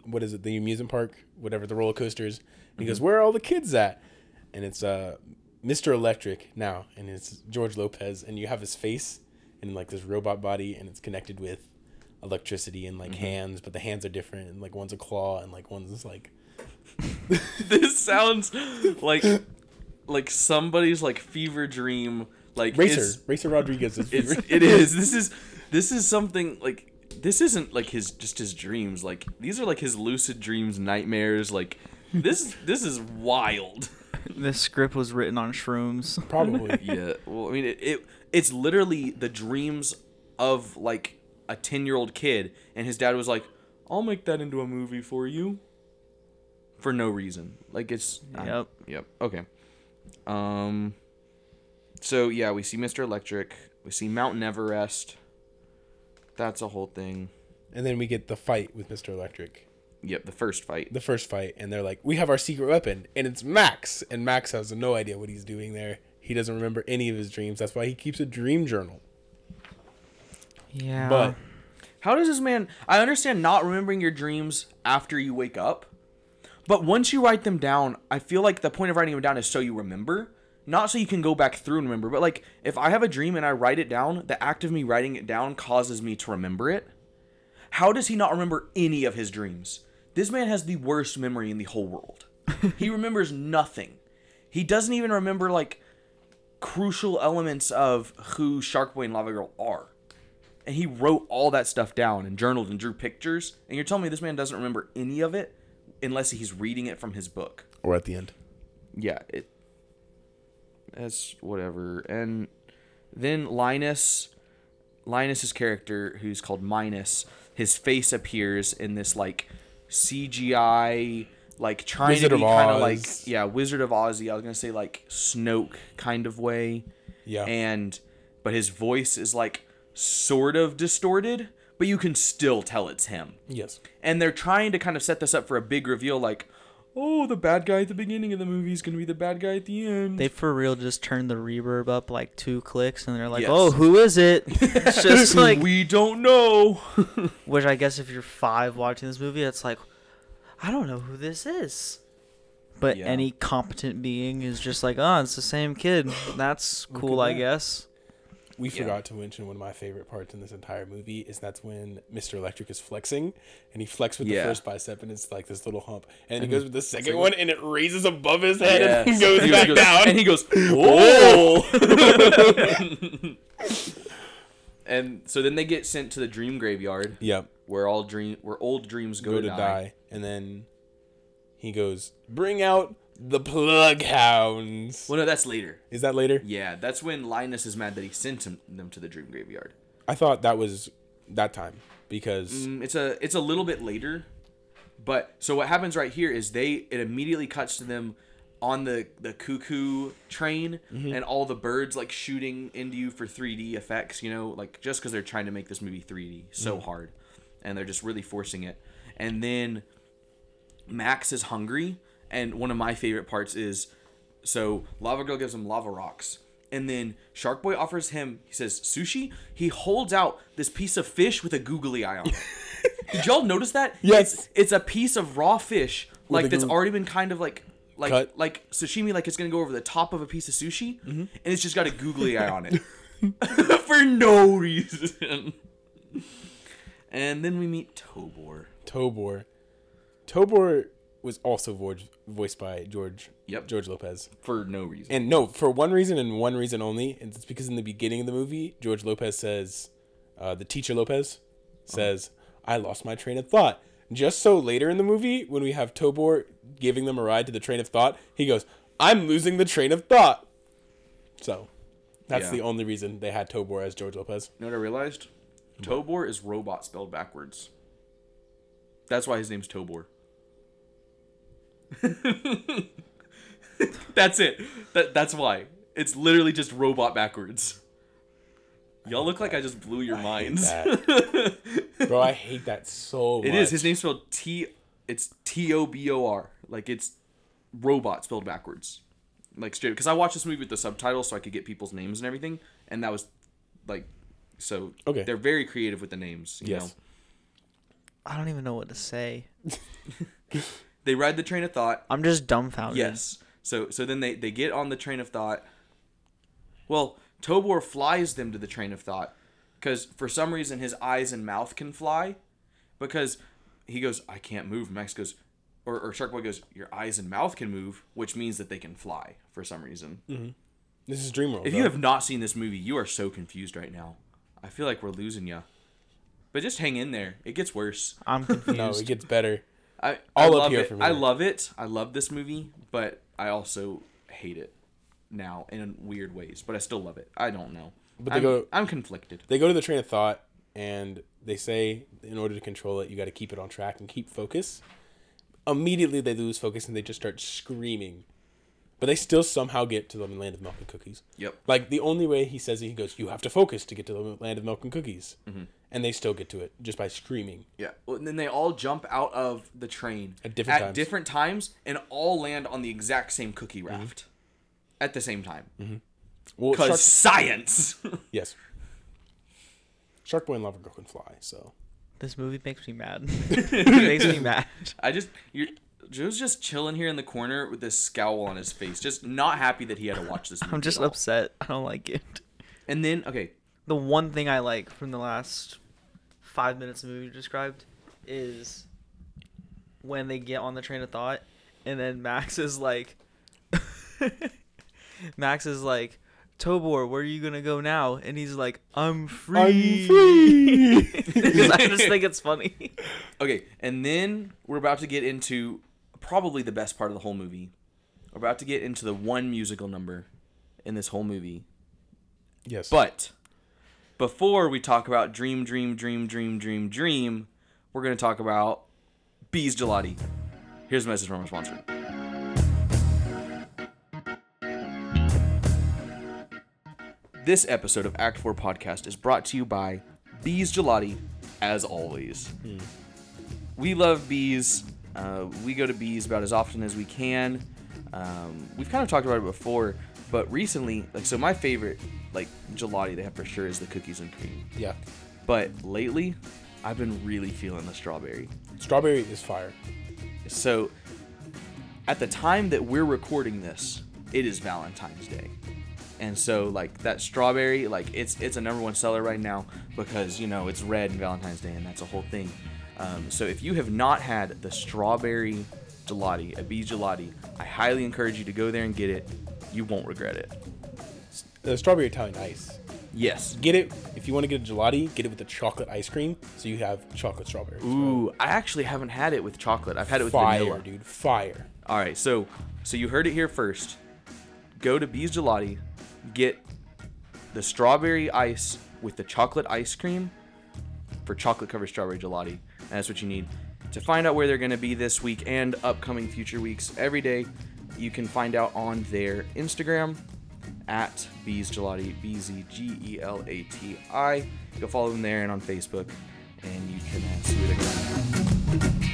What is it? The amusement park, whatever the roller coasters. And he goes, "Where are all the kids at?" And it's uh, Mr. Electric now, and it's George Lopez, and you have his face in like this robot body, and it's connected with electricity and like mm-hmm. hands, but the hands are different, and like one's a claw, and like one's like *laughs* this sounds like like somebody's like fever dream like Racer, is- Racer. Rodriguez is it's, it is. *laughs* This is this is something like this isn't like his just his dreams. Like these are like his lucid dreams nightmares like this this is wild. *laughs* This script was written on shrooms. probably. yeah. Well i mean it, it it's literally the dreams of like a 10 year old kid and his dad was like i'll make that into a movie for you for no reason like it's I- Yep. Yep. Okay. Um. So yeah, we see Mr. Electric. We see Mountain Everest. That's a whole thing. And then we get the fight with Mr. Electric. Yep, the first fight. the first fight and they're like, "We have our secret weapon," and it's Max, and Max has no idea what he's doing there. He doesn't remember any of his dreams. That's why he keeps a dream journal. Yeah. But How does this man? I understand not remembering your dreams after you wake up, but once you write them down, I feel like the point of writing them down is so you remember, not so you can go back through and remember. But like, if I have a dream and I write it down, the act of me writing it down causes me to remember it. How does he not remember any of his dreams? This man has the worst memory in the whole world. *laughs* he remembers nothing. He doesn't even remember like crucial elements of who Shark Boy and Lava Girl are. And he wrote all that stuff down and journaled and drew pictures. And you're telling me this man doesn't remember any of it unless he's reading it from his book. or at the end, Yeah, it that's whatever. And then Linus Linus's character, who's called Minus, his face appears in this like CGI like trying Wizard to be kind of like yeah, Wizard of Ozzy. I was gonna say like Snoke kind of way. yeah, And but his voice is like sort of distorted, but you can still tell it's him yes, and they're trying to kind of set this up for a big reveal like oh the bad guy at the beginning of the movie is going to be the bad guy at the end they for real just turned the reverb up like two clicks and they're like, Yes. "Oh, who is it?" *laughs* It's just like, we don't know *laughs* which I guess if you're five watching this movie, it's like, I don't know who this is. But Yeah. any competent being is just like, oh, it's the same kid. That's cool, at I that. guess. We Yeah. forgot to mention one of my favorite parts in this entire movie is that's when Mr. Electric is flexing and he flexes with Yeah. the first bicep and it's like this little hump and he goes with the second one and it raises above his head Yes. and goes He back goes- down. and he goes, "Whoa!" *laughs* and so then they get sent to the dream graveyard, yep. where all dream, where old dreams go, Go, to die. And then he goes, "Bring out the plug hounds." Well, no, that's later. Is that later? Yeah, that's when Linus is mad that he sent him, them to the dream graveyard. I thought that was that time because Mm, it's a it's a little bit later, but so what happens right here is they it immediately cuts to them on the the cuckoo train and all the birds like shooting into you for 3D effects. You know, like just because they're trying to make this movie 3D so hard, and they're just really forcing it. And then Max is hungry, and one of my favorite parts is so Lava Girl gives him lava rocks. And then Shark Boy offers him, he says, sushi. He holds out this piece of fish with a googly eye on it. *laughs* Did y'all notice that? Yes. It's, it's a piece of raw fish, like that's already been kind of like like Cut. like sashimi, like it's gonna go over the top of a piece of sushi, mm-hmm. and it's just got a googly eye on it *laughs* *laughs* for no reason. And then we meet Tobor. Tobor. Tobor was also voiced voiced by George Yep. George Lopez. For no reason. And no, for one reason and one reason only, and it's because in the beginning of the movie, George Lopez says, uh, the teacher Lopez says, "I lost my train of thought." Just so later in the movie, when we have Tobor giving them a ride to the train of thought, he goes, "I'm losing the train of thought." So, that's Yeah. the only reason they had Tobor as George Lopez. You know what I realized? Tobor is robot spelled backwards. That's why his name's Tobor. *laughs* that's it. That that's why. It's literally just robot backwards. Y'all look like I just blew your minds. That- *laughs* Bro, I hate that so much. It is. His name's spelled T. It's T O B O R. Like it's robot spelled backwards. Like straight. Because I watched this movie with the subtitles so I could get people's names and everything, and that was like, so. Okay. They're very creative with the names. You Yes. Know? I don't even know what to say. *laughs* They ride the train of thought. I'm just dumbfounded. Yes. So so then they they get on the train of thought. Well, Tobor flies them to the train of thought because for some reason his eyes and mouth can fly because he goes I can't move. Max goes or, or Shark Boy goes your eyes and mouth can move, which means that they can fly for some reason. Mm-hmm. This is Dreamworld. If bro. you have not seen this movie, you are so confused right now. I feel like we're losing you. But just hang in there. It gets worse. I'm confused. *laughs* no, it gets better. I, All I up love here it. from I love it. I love this movie, but I also hate it now in weird ways. But I still love it. I don't know. But they I'm, go- I'm conflicted. They go to the train of thought and they say in order to control it, you got to keep it on track and keep focus. Immediately they lose focus and they just start screaming. But they still somehow get to the land of milk and cookies. Yep. Like the only way he says it, he goes, "You have to focus to get to the land of milk and cookies," Mm-hmm. And they still get to it just by screaming. Yeah. Well, and then they all jump out of the train At different at times. different times and all land on the exact same cookie Mm-hmm. raft at the same time. Well, Because Shark, science. *laughs* yes, Shark Boy and Lava Girl can fly. So This movie makes me mad. *laughs* it makes me mad. *laughs* I just you're Joe's just chilling here in the corner with this scowl on his face, just not happy that he had to watch this movie. I'm just at all. upset. I don't like it. And then okay, The one thing I like from the last five minutes of the movie you described is when they get on the train of thought, and then Max is like, *laughs* Max is like, Tobor, where are you gonna go now? And he's like, I'm free. I'm *laughs* free. *laughs* I just think it's funny. Okay, and then we're about to get into probably the best part of the whole movie. We're about to get into the one musical number in this whole movie. yes, But before we talk about Dream, Dream, Dream, Dream, Dream, Dream, we're going to talk about BZ Gelati. Here's a message from our sponsor. This episode of Act 4 Podcast is brought to you by BZ Gelati, as always. We love bees. Uh, we go to bees about as often as we can. Um, we've kind of talked about it before, but recently, like, so my favorite, like, gelati they have for sure is the cookies and cream. yeah, But lately, I've been really feeling the strawberry. strawberry is fire. So, at the time that we're recording this, it is Valentine's Day. And so like that strawberry, like it's it's a number one seller right now because you know it's red and Valentine's Day and that's a whole thing. Um, so if you have not had the strawberry gelati at BZ Gelati, I highly encourage you to go there and get it. You won't regret it. The strawberry Italian ice. Yes. Get it if you want to get a gelati. Get it with the chocolate ice cream, so you have chocolate strawberry. Ooh, I actually haven't had it with chocolate. I've had it with fire, vanilla. dude. Fire. All right, so so you heard it here first. Go to BZ Gelati, get the strawberry ice with the chocolate ice cream for chocolate covered strawberry gelati. And that's what you need. To find out where they're going to be this week and upcoming future weeks, every day you can find out on their Instagram at BZ Gelati, B Z G E L A T I. Go follow them there and on Facebook, and you can uh, see where they're going.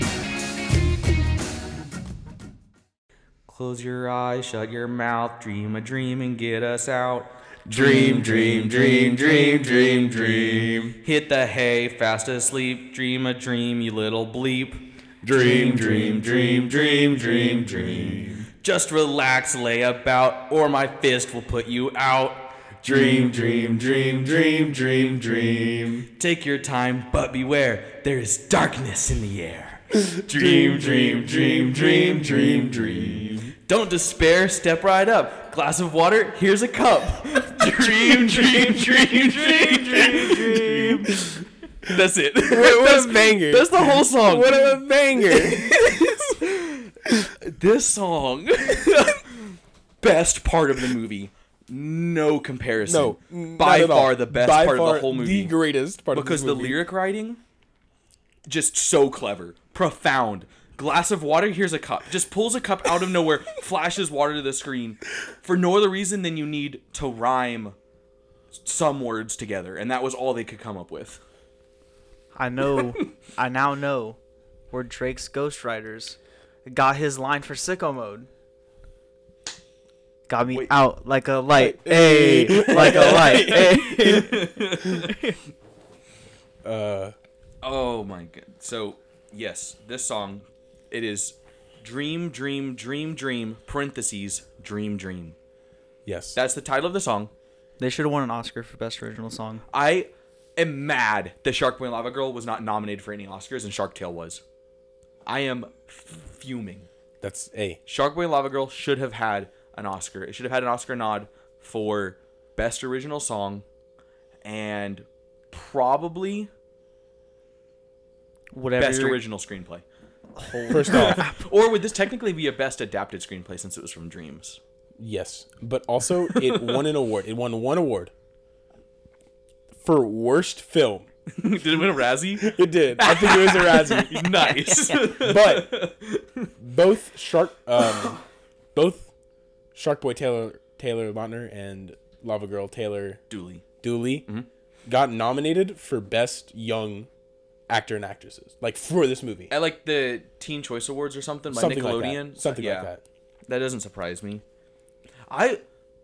Close your eyes, shut your mouth, dream a dream and get us out. Dream, dream, dream, dream, dream, dream. Hit the hay, fast asleep, dream a dream, you little bleep. Dream, dream, dream, dream, dream, dream. Just relax, lay about, or my fist will put you out. Dream, dream, dream, dream, dream, dream. Take your time, but beware, there is darkness in the air. Dream, dream, dream, dream, dream, dream. Don't despair, step right up. Glass of water, here's a cup. Dream, dream, dream, dream, dream, dream. That's it. what a banger. That's the whole song. What a banger. This song, *laughs* best part of the movie. No comparison. no, by not at all. far the best By part of the whole movie. The greatest part because of the movie. Because the lyric writing, just so clever, profound. Glass of water, here's a cup. Just pulls a cup out of nowhere, *laughs* flashes water to the screen, for no other reason than you need to rhyme some words together, and that was all they could come up with. I know. I now know where Drake's Ghostwriters got his line for sicko mode. Got me Wait. out like a light, hey, *laughs* like a light, hey. *laughs* Uh, Oh my god. So, yes, this song it is Dream Dream Dream Dream parentheses Dream Dream. yes. That's the title of the song. They should have won an Oscar for best original song. I am mad that Shark Boy and Lava Girl was not nominated for any Oscars and Shark Tale was. I am fuming. That's a. Shark Boy and Lava Girl should have had an Oscar. It should have had an Oscar nod for Best Original Song and probably Whatever. Best Original Screenplay. First off, *laughs* Or would this technically be a Best Adapted Screenplay since it was from Dreams? yes, but also it won an award. It won one award for worst film. *laughs* Did it win a Razzie? It did. I think it was a Razzie. *laughs* nice. *laughs* But both Shark, um, both Shark Boy Taylor Taylor Lautner and Lava Girl Taylor Dooley. Dooley Mm-hmm. got nominated for best young actor and actresses, like for this movie. At like the Teen Choice Awards or something by Something like Nickelodeon. that. Something yeah, like that. That doesn't surprise me. I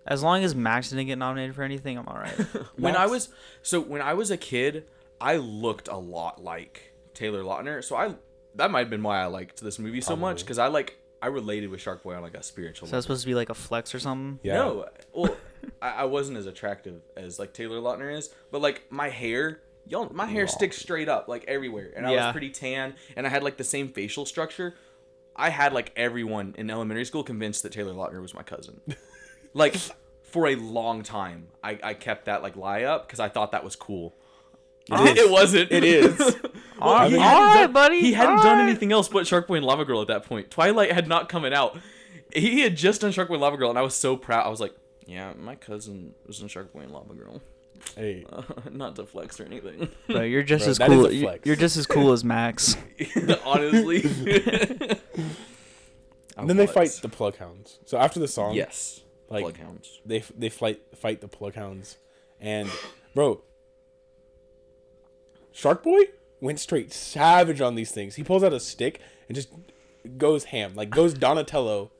As long as Max didn't get nominated for anything, I'm alright. when I was so when I was a kid, I looked a lot like Taylor Lautner. So I that might have been why I liked this movie so much because I like I related with Shark Boy on like a spiritual. Level. So that's supposed to be like a flex or something. Yeah. No, well, *laughs* I, I wasn't as attractive as like Taylor Lautner is, but like my hair, y'all, my hair sticks straight up like everywhere, and I Yeah. was pretty tan, and I had like the same facial structure. I had like everyone in elementary school convinced that Taylor Lautner was my cousin. *laughs* like for a long time, I, I kept that like lie up because I thought that was cool. It, is. wasn't. It is. *laughs* All I mean- right, all right, buddy. He hadn't all done right. anything else but Shark Boy and Lava Girl at that point. Twilight had not come out. He had just done Shark Boy and Lava Girl, and I was so proud. I was like, "Yeah, my cousin was in Shark Boy and Lava Girl." hey, *laughs* not to flex or anything. Bro, you're *laughs* just Bro, as cool. you- flex. You're just as cool as Max. Honestly. and then they fight the plug hounds. So after the song, Yes. Like- Plug hounds. they they fight fight the plug hounds, and bro, Shark Boy went straight savage on these things. He pulls out a stick and just goes ham, like goes Donatello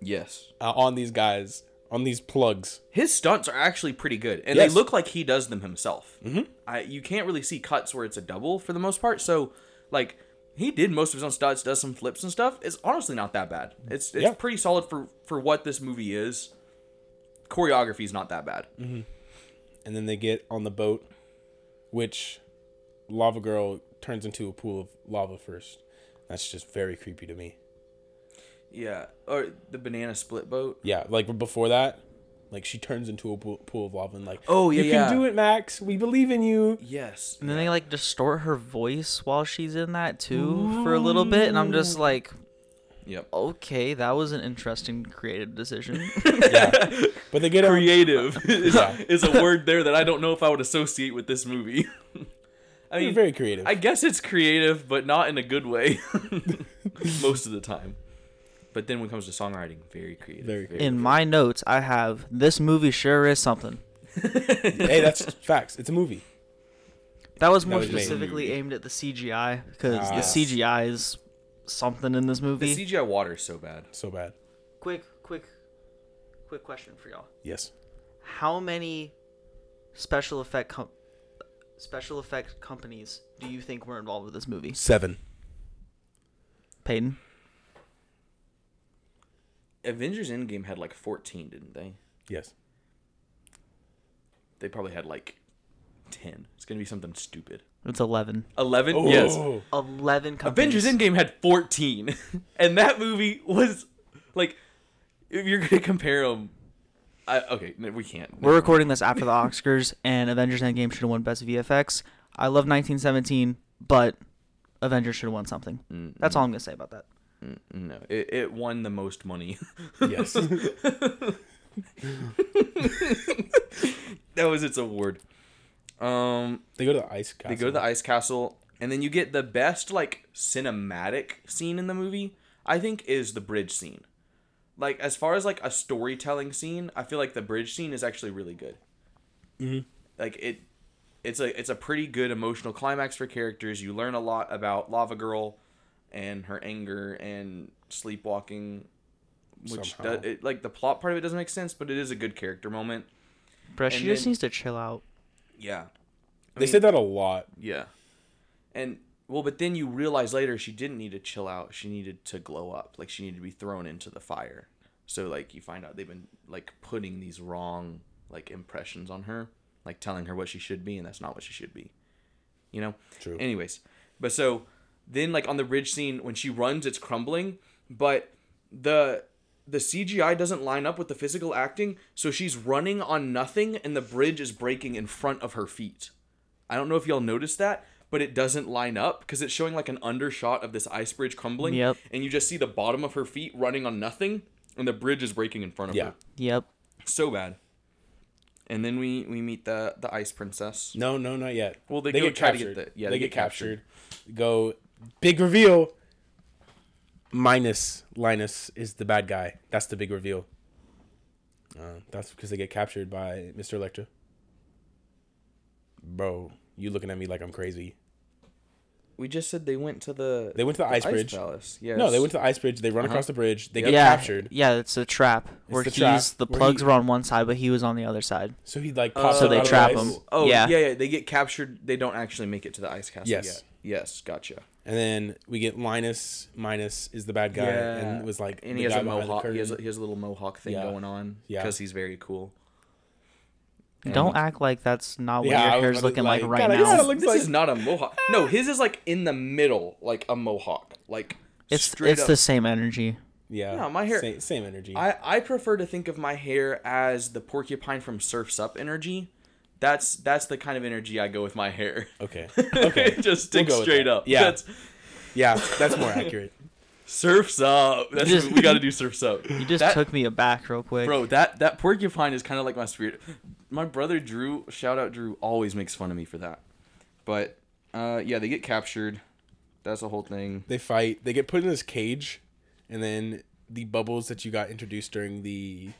Yes. uh, on these guys, on these plugs. His stunts are actually pretty good, and Yes. they look like he does them himself. Mm-hmm. I, you can't really see cuts where it's a double for the most part. So, like, he did most of his own stunts, does some flips and stuff. It's honestly not that bad. It's it's Yeah. pretty solid for for what this movie is. choreography is not that bad. and then they get on the boat, which Lava Girl turns into a pool of lava first. That's just very creepy to me. Yeah, or the banana split boat. Yeah, like before that, like she turns into a pool, pool of lava and like, Oh, yeah, you yeah. can do it, Max. We believe in you. Yes. And then they like distort her voice while she's in that too for a little bit, and I'm just like, Yep. okay, that was an interesting creative decision. *laughs* Yeah, but they get on. Creative *laughs* is, Yeah. is a *laughs* word there that I don't know if I would associate with this movie. I They're mean, very creative. I guess it's creative, but not in a good way. *laughs* Most of the time. But then when it comes to songwriting, very creative. Very creative. in my notes, I have this movie sure is something. *laughs* hey, that's facts. It's a movie. That was That more was specifically aimed at the CGI because Ah. the Yes. CGI is something in this movie. The movie. CGI water is so bad. So bad. quick, quick, quick question for y'all: Yes. How many special effect com- special effect companies do you think were involved with this movie? Seven. Peyton, Avengers Endgame had like 14, didn't they? Yes. They probably had like 10. It's going to be something stupid. it's eleven. 11? Yes. Oh. Eleven companies. Avengers Endgame had 14. *laughs* and that movie was like, if you're going to compare them, I, okay, no, we can't. We're recording this after the Oscars, and Avengers Endgame should have won Best VFX. I love 1917, but Avengers should have won something. Mm, That's all I'm gonna say about that. mm, No, it, it won the most money. Yes. *laughs* that was its award. Um, they go to the ice castle. They go to the ice castle, and then you get the best like cinematic scene in the movie. I think is the bridge scene. Like as far as like a storytelling scene, I feel like the bridge scene is actually really good. Mhm. Like it, it's a it's a pretty good emotional climax for characters. You learn a lot about Lava Girl, and her anger and sleepwalking, which Somehow. does, it, like the plot part of it doesn't make sense, but it is a good character moment. Bruh, she And just needs to chill out. Yeah. I They mean- said that a lot. Yeah. And well, but then you realize later she didn't need to chill out. She needed to glow up. Like she needed to be thrown into the fire. So like you find out they've been like putting these wrong like impressions on her, like telling her what she should be and that's not what she should be. You know? True. Anyways, but so then like on the bridge scene when she runs it's crumbling, but the the CGI doesn't line up with the physical acting, so she's running on nothing and the bridge is breaking in front of her feet. I don't know if y'all noticed that, but it doesn't line up because it's showing like an undershot of this ice bridge crumbling. Yep. And you just see the bottom of her feet running on nothing, and the bridge is breaking in front of Yeah. her. Yep. So bad. And then we we meet the the ice princess. No, no, not yet. Well, they go try to get the- yeah, they, they get get captured. captured. Go big reveal. Minus Linus is the bad guy. That's the big reveal. Uh, that's because they get captured by Mr. Electra. Bro, you looking at me like I'm crazy. We just said they went to the They went to the ice bridge. palace. Yes. No, they went to the ice bridge. They run Uh-huh. across the bridge. They Yep. get yeah. captured. Yeah, it's a trap where the he's trap the where plugs he- were on one side, but he was on the other side. So he like Uh, pops So up they out of the trap ice. him. Oh Yeah. yeah. yeah, They get captured. They don't actually make it to the ice castle Yes. yet. Yes, gotcha. And then we get Linus. Minus is the bad guy, and was like, and the he has guy a behind the mohawk. He has a, curtain. he has a little mohawk thing Yeah. going on. Yeah. because he's very cool. Mm. Don't act like that's not what Yeah, I your was hair's about to, looking like, like, right God, I now. gotta This, look- is, looks this is not a mohawk. No, his is like in the middle, like a mohawk. Like it's straight it's up. the same energy. Yeah, No, my hair- Same, same energy. I I prefer to think of my hair as the porcupine from Surfs Up energy. That's that's the kind of energy I go with my hair. okay, *laughs* okay, it just We'll go with straight that. up. Yeah. that's yeah, that's more accurate. *laughs* Surfs Up. That's just- what we got to do. Surfs Up. *laughs* You just That- took me aback real quick. Bro, that that porcupine is kind of like my spirit. My brother Drew, shout out Drew, always makes fun of me for that. But uh, yeah, they get captured. That's the whole thing. They fight. They get put in this cage, and then the bubbles that you got introduced during the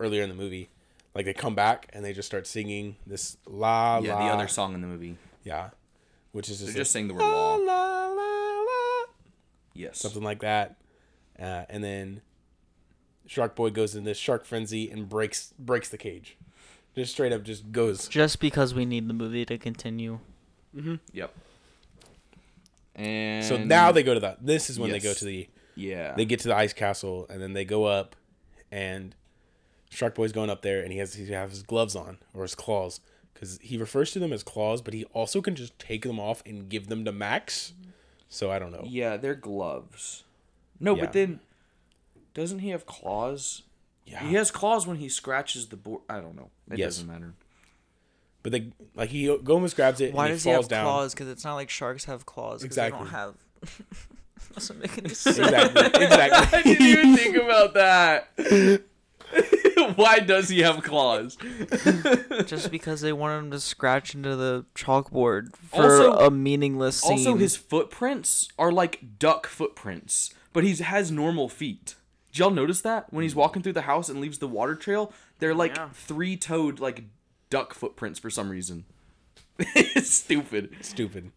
earlier in the movie, like they come back and they just start singing this la Yeah, la. Yeah, the other song in the movie. Yeah, which is just, They're just saying the word la la la la, Yes. something like that, uh, and then Shark Boy goes in this shark frenzy and breaks breaks the cage, just straight up just goes. Just because we need the movie to continue. Mm-hmm. Yep. And So now they go to that. This is when they go to the yeah they get to the ice castle and then they go up and Shark Boy's going up there, and he has he has his gloves on or his claws because he refers to them as claws, but he also can just take them off and give them to Max. So I don't know. Yeah, they're gloves. No, Yeah. but then doesn't he have claws? Yeah. He has claws when he scratches the board. I don't know. It Yes. doesn't matter. But they like he Gomez grabs it Why and he does he falls have down. claws? Because it's not like sharks have claws. 'cause Exactly. They don't have. *laughs* Doesn't make any sense. Exactly. *laughs* Exactly. I didn't even think about that. *laughs* Why does he have claws? Just because they wanted him to scratch into the chalkboard for Also- a meaningless scene. Also, his footprints are like duck footprints, but he has normal feet. Did y'all notice that when he's hmm. walking through the house and leaves the water trail? They're like Yeah. three-toed, like duck footprints for some reason. *laughs* it's stupid. Stupid.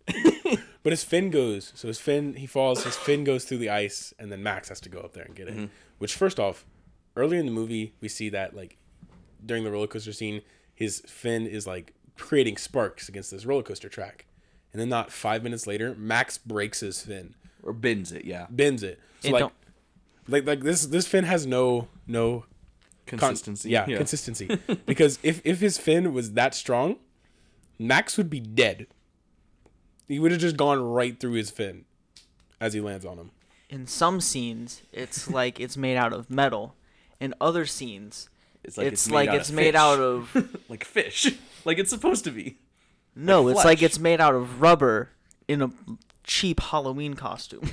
but his fin goes. So his fin, he falls. His fin goes through the ice, and then Max has to go up there and get it. Mm-hmm. Which, first off, earlier in the movie, we see that like during the roller coaster scene, his fin is like creating sparks against this roller coaster track, and then not five minutes later, Max breaks his fin, Or bends it, yeah. bends it. So It like, don't- like like this this fin has no no con- Consistency. yeah, consistency. *laughs* because if if his fin was that strong, Max would be dead. He would have just gone right through his fin as he lands on him. in some scenes, it's *laughs* like it's made out of metal. In other scenes, It's it's, made like out it's of made fish. out of *laughs* like fish, like it's supposed to be. no, it's like it's made out of rubber in a cheap Halloween costume.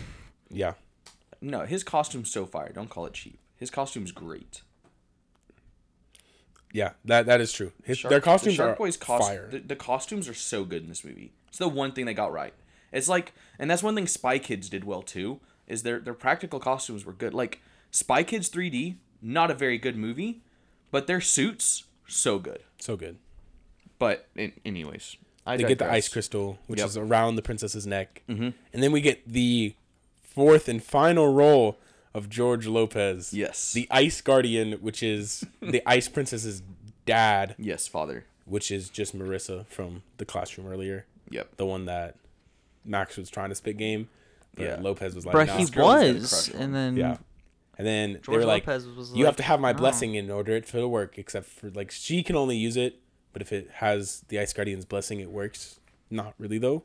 Yeah. No, his costume's so fire. Don't call it cheap. His costume's great. Yeah, that that is true. His, Shark- their costumes the Shark are Boy's cost- fire. The, the costumes are so good in this movie. It's the one thing they got right. It's like, and that's one thing Spy Kids did well too. Is their their practical costumes were good. Like Spy Kids 3D, not a very good movie, but their suits so good. so good. But in, anyways, I They get the ice crystal, which Yep. is around the princess's neck, mm-hmm. and then we get the fourth and final role of George Lopez. Yes. the Ice Guardian, which is the *laughs* Ice Princess's dad, Yes, father. which is just Marissa from the classroom earlier. Yep. the one that Max was trying to spit game. But Yeah. Lopez was like, But nah. he girl's got a was, and then yeah. And then they George were like, Lopez was you have to have my "Oh." blessing in order for it to work. Except for like, she can only use it, but if it has the Ice Guardian's blessing, it works. Not really though.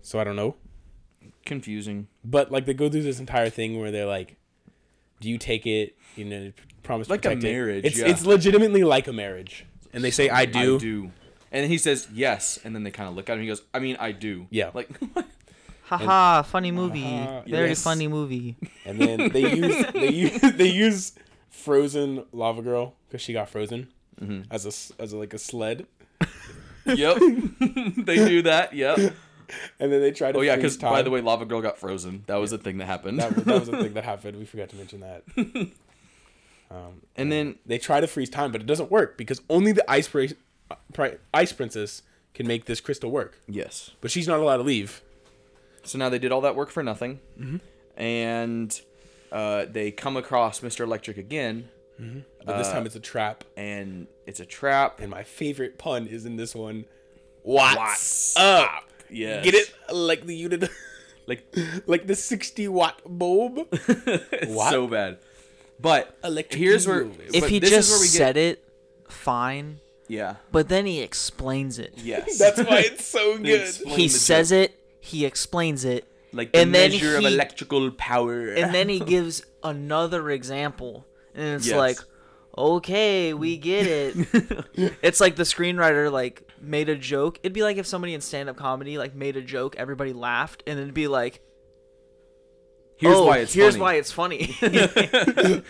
So I don't know. Confusing. But like, they go through this entire thing where they're like, do you take it? You know, promise to Like a protect it. marriage, It's yeah. it's legitimately like a marriage. And they say, I do. I do. And he says yes, and then they kind of look at him. He goes, "I mean, I do." Yeah. Like, *laughs* haha, funny movie, Haha, *laughs* very yes. funny movie. And then they *laughs* use they use they use frozen lava girl because she got frozen Mm-hmm. as a s- as a, like a sled, yep. they do that. Yep. And then they try to. Oh yeah, because by the way, Lava Girl got frozen. That was a thing that happened. that, was- that was a thing that *laughs* happened. We forgot to mention that. *laughs* Um, and then they try to freeze time, but it doesn't work because only the ice pri- ice princess can make this crystal work. yes. But she's not allowed to leave. So now they did all that work for nothing, Mm-hmm. and uh, they come across Mr. Electric again, But this Uh, time it's a trap. and it's a trap. And my favorite pun is in this one. What's, What's up? Yes. Get it like the unit, *laughs* Like like the sixty watt bulb. *laughs* it's What? so bad. But Electric here's where. If he just where we get, said it, fine. yeah, But then he explains it. *laughs* yes, That's why it's so good. He says joke. it. He explains it. like the and then measure of he- electrical power, and then he gives another example and it's Yes. like okay we get it *laughs* it's like the screenwriter like made a joke it'd be like if somebody in stand-up comedy like made a joke everybody laughed and then it'd be like here's oh, why it's here's funny. why it's funny *laughs*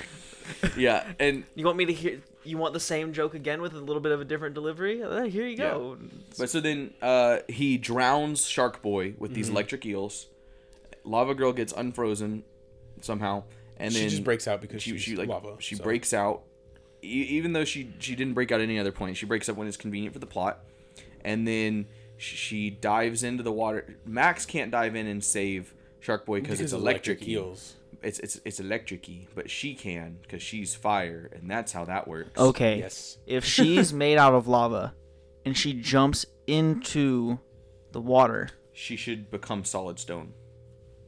yeah, and *laughs* you want me to hear you want the same joke again with a little bit of a different delivery Uh, here you go But so then uh, he drowns Shark Boy with Mm-hmm. these electric eels. Lava Girl gets unfrozen somehow, and She then just breaks out because she, she's she like lava, she so. breaks out. E- even though she she didn't break out any other point, she breaks up when it's convenient for the plot, and then she dives into the water. Max can't dive in and save Shark Boy because it's of electric eels. It's it's it's electric-y, but she can because she's fire, and that's how that works. okay Yes. if she's *laughs* made out of lava and she jumps into the water She should become solid stone,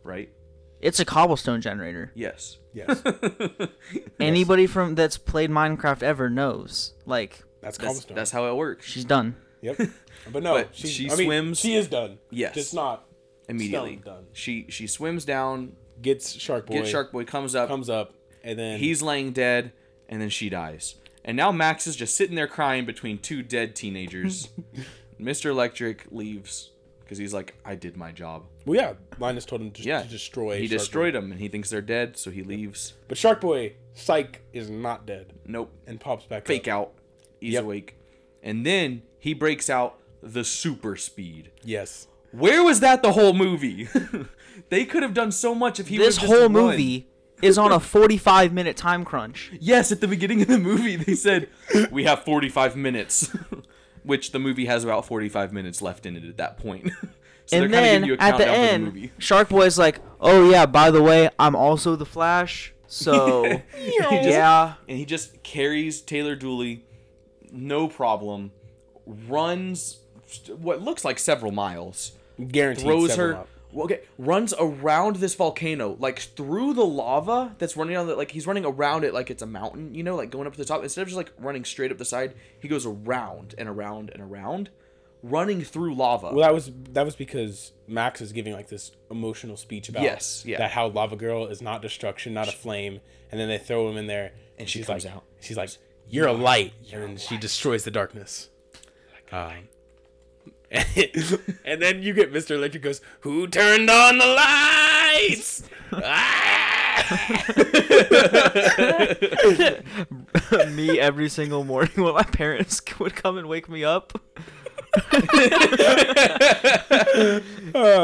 right? it's a cobblestone generator Yes. Yes, *laughs* Anybody from that's played Minecraft ever knows. Like that's That's, cobblestone. that's how it works. she's done. Yep. *laughs* But no, But she's, she I mean, swims- She is done. Yes. Just not Immediately. Stone done. She she swims down, gets Shark Boy. gets Shark Boy, comes up, comes up, and then he's laying dead, and then she dies. And now Max is just sitting there crying between two dead teenagers. *laughs* Mr. Electric leaves because he's like, I did my job. well, yeah. Linus told him just Yeah. to destroy. He Shark destroyed them, and he thinks they're dead, so he leaves. But Shark Boy, Psych is not dead Nope. and pops back up. Fake up. out. He's Yep. awake. And then he breaks out the super speed. Yes. Where was that the whole movie? *laughs* they could have done so much if he this would've just whole run. movie is on a *laughs* 45 minute time crunch. Yes, at the beginning of the movie, they said, We have 45 minutes, *laughs* which the movie has about 45 minutes left in it at that point. *laughs* so and they're kinda then you a at the countdown for end, movie. Shark Boy's like, "Oh yeah, by the way, I'm also the Flash." So *laughs* *laughs* He just- yeah, And he just carries Taylor Dooley, no problem, runs what looks like several miles, Guaranteed. throws her. up. Well, Okay, runs around this volcano, like through the lava that's running on the like he's running around it like it's a mountain, you know, like going up to the top. Instead of just like running straight up the side, he goes around and around and around, running through lava. Well, that was that was because Max is giving like this emotional speech about Yes, yeah. that how Lava Girl is not destruction, not a flame, and then they throw him in there, And she she's comes like, out. she's like, "You're a light," and then she destroys the darkness. Um, *laughs* and then you get Mr. Electric goes, "Who turned on the lights?" Ah! *laughs* me every single morning when my parents *laughs* would come and wake me up.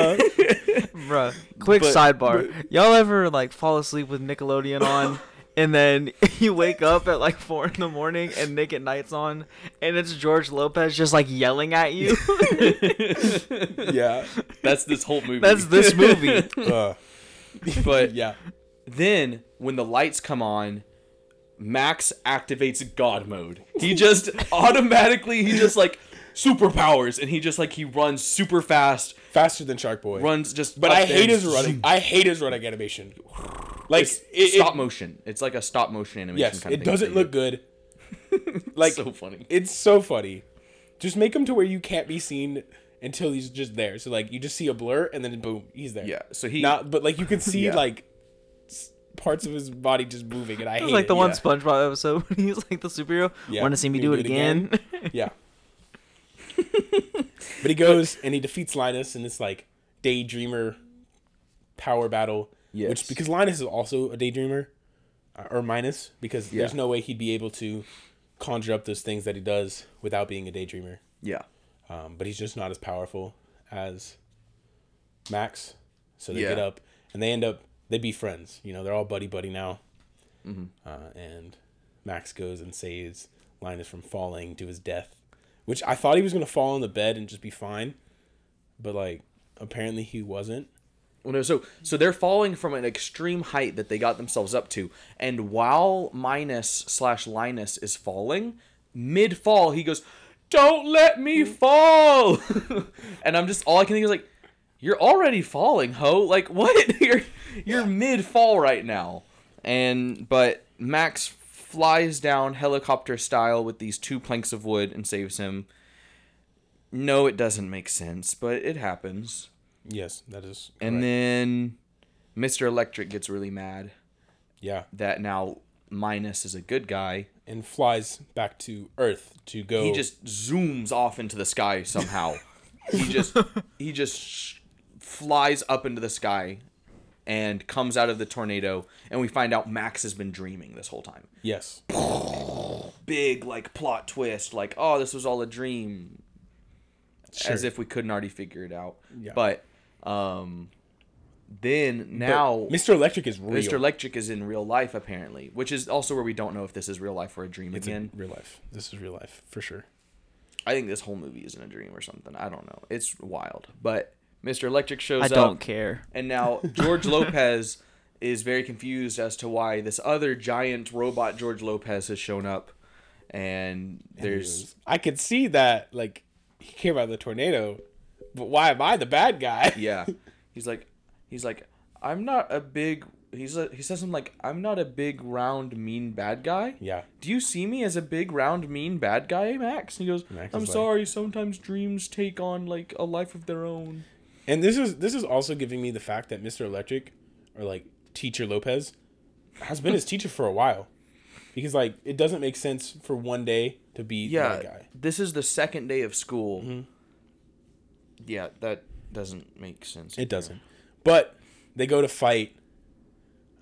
Bruh, quick But- sidebar. Y'all ever like fall asleep with Nickelodeon on and then *laughs* you wake up at like four in the morning and Nick at Night's on and it's George Lopez just like yelling at you? *laughs* yeah, That's this whole movie. That's this movie. *laughs* uh, but yeah, Then, when the lights come on, Max activates God mode. He just automatically, he just like superpowers, and he just like he runs super fast, faster than Shark Boy. runs just. but I hate his running. I hate his running animation. Like It's it, it- stop motion. It's like a stop motion animation. yes, kind of it thing. doesn't look good. *laughs* Like so funny. It's so funny. Just make him to where you can't be seen until he's just there. So like you just see a blur and then boom, he's there. Yeah. So he. Not, but like you can see *laughs* Yeah. like parts of his body just moving, and I hate It hate was like the it. one yeah. SpongeBob episode *laughs* when he's like the superhero. Yeah. Want to see me Can you do it again? Yeah. But he goes and he defeats Linus in this like daydreamer power battle. Yes. Which because Linus is also a daydreamer, uh, or minus because there's no way he'd be able to conjure up those things that he does without being a daydreamer. Yeah. um, but he's just not as powerful as Max. So they Yeah. get up and they end up they be friends. You know, they're all buddy buddy now. Uh, and Max goes and saves Linus from falling to his death, which I thought he was gonna fall on the bed and just be fine, but like apparently he wasn't. Well, no, so so they're falling from an extreme height that they got themselves up to, and while Minus slash Linus is falling, mid fall he goes, "Don't let me mm. fall," *laughs* and I'm just all I can think is like, "You're already falling, ho! Like what? *laughs* you're you're mid fall right now," and but Max flies down helicopter style with these two planks of wood and saves him. No, it doesn't make sense, but it happens. Yes, that is. And then Mr. Electric gets really mad yeah, that now Minus is a good guy. and flies back to Earth to go. He just zooms off into the sky somehow. *laughs* he just he just sh- flies up into the sky and comes out of the tornado and we find out Max has been dreaming this whole time. yes, Big like plot twist like oh this was all a dream sure. as if we couldn't already figure it out. Yeah. But um then But now Mr. Electric is real. Mr. Electric is in real life apparently, which is also where we don't know if this is real life or a dream It's again. in real life. This is real life for sure. I think this whole movie is in a dream or something. I don't know. It's wild. But Mr. Electric shows I up I don't care. and now George Lopez *laughs* is very confused as to why this other giant robot George Lopez has shown up and there's I could see that like he came out of the tornado, but why am I the bad guy? *laughs* yeah. He's like he's like I'm not a big he's a, he says something like, "I'm not a big round mean bad guy." Yeah. Do you see me as a big round mean bad guy, Max? And he goes, Max "I'm is like- sorry. Sometimes dreams take on like a life of their own." And this is this is also giving me the fact that Mr. Electric, or like Teacher Lopez, has been his teacher for a while, because like it doesn't make sense for one day to be Yeah, that guy. this is the second day of school. Yeah, that doesn't make sense. It doesn't. But they go to fight.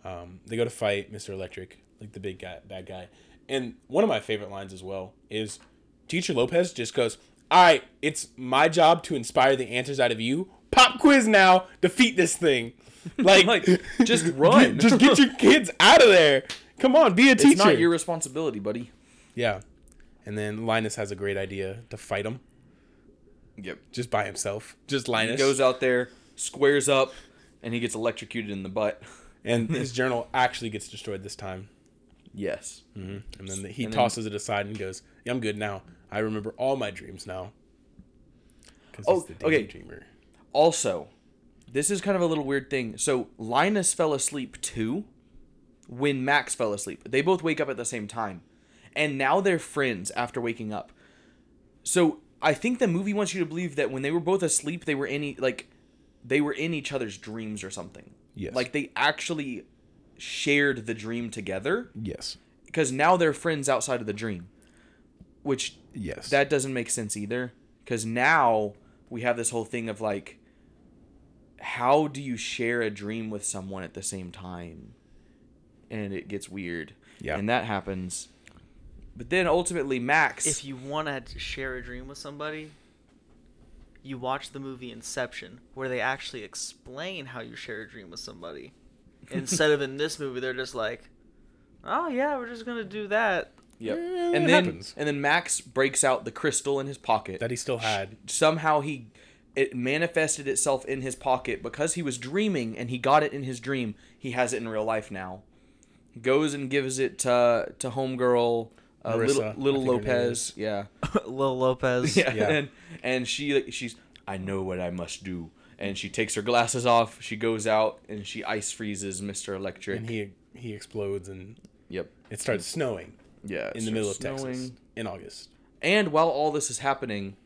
Um, they go to fight Mr. Electric, like the big guy, bad guy. And one of my favorite lines as well is Teacher Lopez just goes, "All right, it's my job to inspire the answers out of you. Pop quiz now. Defeat this thing. *laughs* Like, Like, *laughs* just run. just get your *laughs* kids out of there. Come on, be a teacher." It's not your responsibility, buddy. yeah. And then Linus has a great idea to fight him Yep. just by himself. Just Linus He goes out there, squares up, and he gets electrocuted in the butt. and his journal actually gets destroyed this time. Yes. Mm-hmm. And then he And then- tosses it aside and goes, yeah, "I'm good now. I remember all my dreams now." 'Cause Oh, he's the okay. daydreamer. Also, this is kind of a little weird thing. So Linus fell asleep too when Max fell asleep. They both wake up at the same time. And now they're friends after waking up. So I think the movie wants you to believe that when they were both asleep, they were in e- like they were in each other's dreams or something. Yes. Like they actually shared the dream together Yes. because now they're friends outside of the dream. Which Yes. that doesn't make sense either because now we have this whole thing of like how do you share a dream with someone at the same time and it gets weird Yeah. and that happens but then ultimately max If you want to share a dream with somebody, you watch the movie Inception, where they actually explain how you share a dream with somebody. *laughs* Instead of in this movie, they're just like, "Oh yeah, we're just gonna do that." yep. Eh, and that then happens. and then max breaks out the crystal in his pocket that he still had. somehow he it manifested itself in his pocket. Because he was dreaming and he got it in his dream he has it in real life now. Goes and gives it to to homegirl uh, Marissa, little little think her name lopez. yeah. *laughs* Little Lopez. *laughs* yeah, Yeah. and and she she's i know what i must do. And she takes her glasses off she goes out and she ice freezes mr electric. And he he explodes and yep. it starts snowing yeah in the middle of starts Texas in August. And while all this is happening,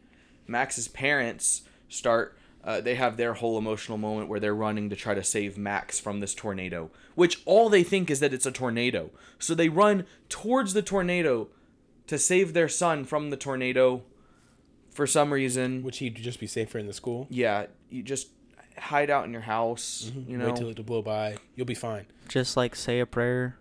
Max's parents start. Uh, they have their whole emotional moment where they're running to try to save Max from this tornado, which all they think is that it's a tornado. So they run towards the tornado to save their son from the tornado. For some reason, Which he'd just be safer in the school. yeah, you just hide out in your house. You know, Wait till it to blow by. You'll be fine. Just like say a prayer.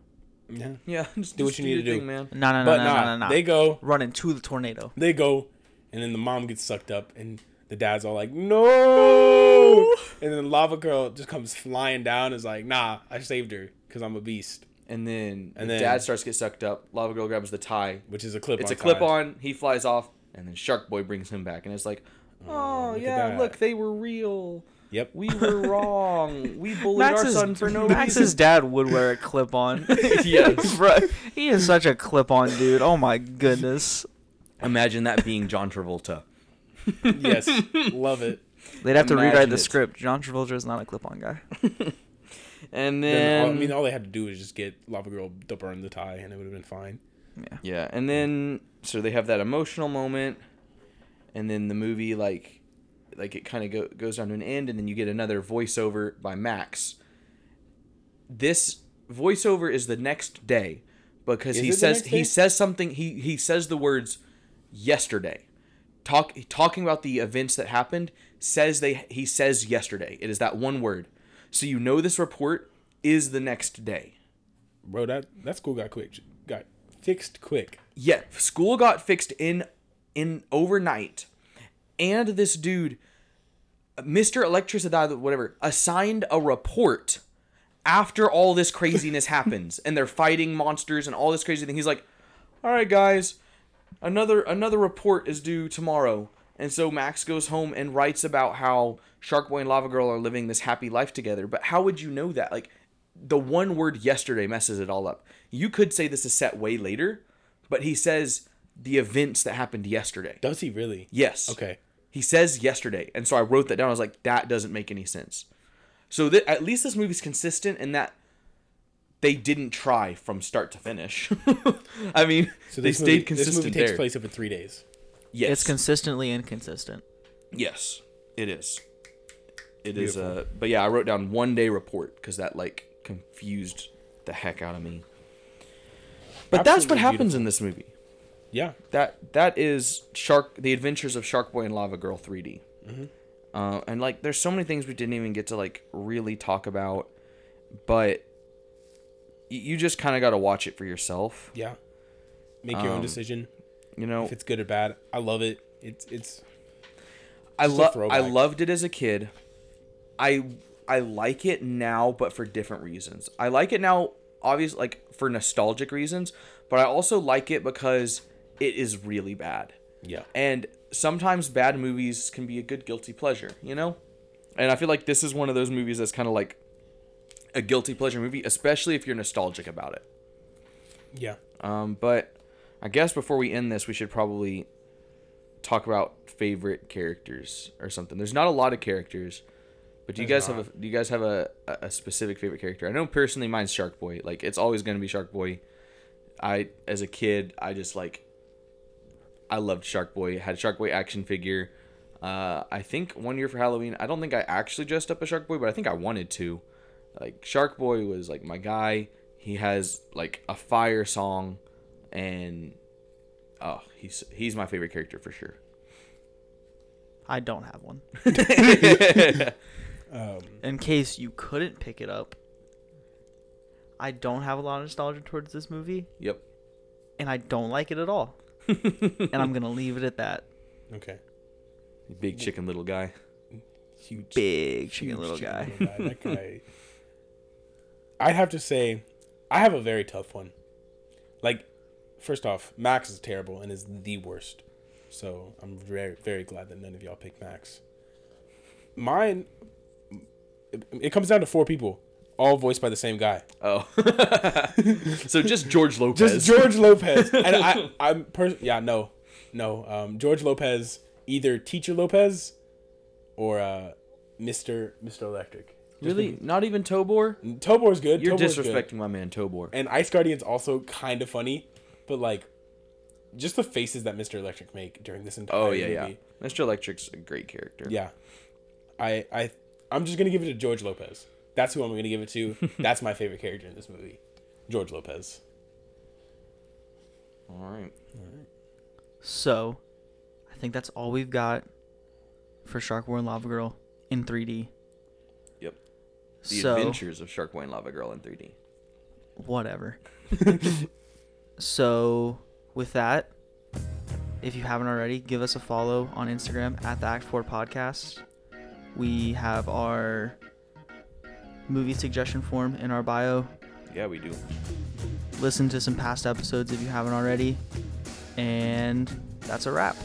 Yeah. yeah, *laughs* just Do what just you need your to do. thing, man. No, no, no, But no, nah, no, no, no. they go running to the tornado. they go, and then the mom gets sucked up, and the dad's all like, "No!" And then lava girl just comes flying down, and is like, "Nah, I saved her because I'm a beast," And then And the then- dad starts to get sucked up. Lava Girl grabs the tie, which is a clip. On, it's a clip tie. on. He flies off, and then Shark Boy brings him back, and it's like, oh, look yeah, look, they were real. Yep. We were *laughs* wrong. We bullied our son for no Max's reason. dad would wear a clip on. *laughs* *laughs* Yes. Bro, he is such a clip on dude. Oh my goodness. Imagine that being John Travolta. Yes, *laughs* love it. They'd have to rewrite the it. script. John Travolta is not a clip on guy. *laughs* And Then, then, all, I mean, all they had to do was just get lava girl to burn the tie, and it would have been fine. Yeah. yeah, and then so they have that emotional moment, and then the movie like, like it kind of go, goes down to an end, and then you get another voiceover by Max. This voiceover is the next day because Is he says he says something he he says the words yesterday talk talking about the events that happened says they he says yesterday. It is that one word. So you know this report is the next day. Bro, that that school got quick, got fixed quick. yeah school got fixed in in overnight. And this dude mr electricidad whatever assigned a report after all this craziness *laughs* happens and they're fighting monsters and all this crazy thing. He's like all right guys another another report is due tomorrow and so max goes home and writes about how shark boy and lava girl are living this happy life together but how would you know that like the one word yesterday messes it all up you could say this is set way later but he says the events that happened yesterday Does he really? yes Okay. he says yesterday, and so I wrote that down. I was like, that doesn't make any sense. So th- at least this movie's consistent in that they didn't try from start to finish. *laughs* I mean, So they stayed movie, consistent This movie takes there. place over three days. Yes, It's consistently inconsistent. yes, it is. It is. Beautiful. Uh, but yeah, I wrote down one day report because that like confused the heck out of me. But that's what Absolutely happens in this movie. Yeah. That that is Shark, the Adventures of Shark Boy and Lava Girl 3D. Uh, and like, there's so many things we didn't even get to like really talk about, but y- you just kind of got to watch it for yourself. Yeah. Make your own Um, decision You know, if it's good or bad. I love it. It's it's I love I loved it as a kid. I I like it now, but for different reasons. I like it now, obviously, like for nostalgic reasons, but I also like it because it is really bad. yeah. And sometimes bad movies can be a good guilty pleasure, you know? And I feel like this is one of those movies that's kind of like a guilty pleasure movie, especially if you're nostalgic about it. Yeah. Um, but I guess before we end this, we should probably talk about favorite characters or something. There's not a lot of characters, but do you There's guys have a do you guys have a, a a specific favorite character? I know personally mine's Shark Boy. Like it's always gonna be Shark Boy. I as a kid, I just like I loved Shark Boy. Had a Shark Boy action figure. Uh, I think one year for Halloween, I don't think I actually dressed up as Shark Boy, but I think I wanted to. Like Shark Boy was like my guy. He has like a fire song, and oh, he's he's my favorite character for sure. I don't have one. *laughs* Um, In case you couldn't pick it up, I don't have a lot of nostalgia towards this movie, Yep. and I don't like it at all. and I'm gonna leave it at that. okay. Big chicken little guy. Huge. Big chicken huge little chicken guy. little guy. That guy. *laughs* I'd have to say, I have a very tough one. Like, first off, Max is terrible and is the worst. So I'm very very glad that none of y'all picked Max. Mine. It, it comes down to four people, all voiced by the same guy. Oh, *laughs* so just George Lopez. Just George Lopez. *laughs* and I, I'm per- yeah, no, no. Um, George Lopez, either Teacher Lopez, or uh, Mister Mister Electric. Just Really? Not even Tobor? Tobor's good. You're Tobor's good. disrespecting my man Tobor. And Ice Guardian's also kind of funny, but like, just the faces that Mister Electric make during this entire Oh yeah, yeah. Mr. Electric's a great character. yeah. I I I'm just gonna give it to George Lopez. That's who I'm gonna give it to. *laughs* That's my favorite character in this movie, George Lopez. All right. So, I think that's all we've got for Shark War and Lava Girl in 3D. The so, Adventures of Shark Boy and Lava Girl in 3D. whatever. *laughs* so, with that, if you haven't already, give us a follow on Instagram at the Act 4 Podcast. We have our movie suggestion form in our bio. Yeah, we do. Listen to some past episodes if you haven't already. And that's a wrap.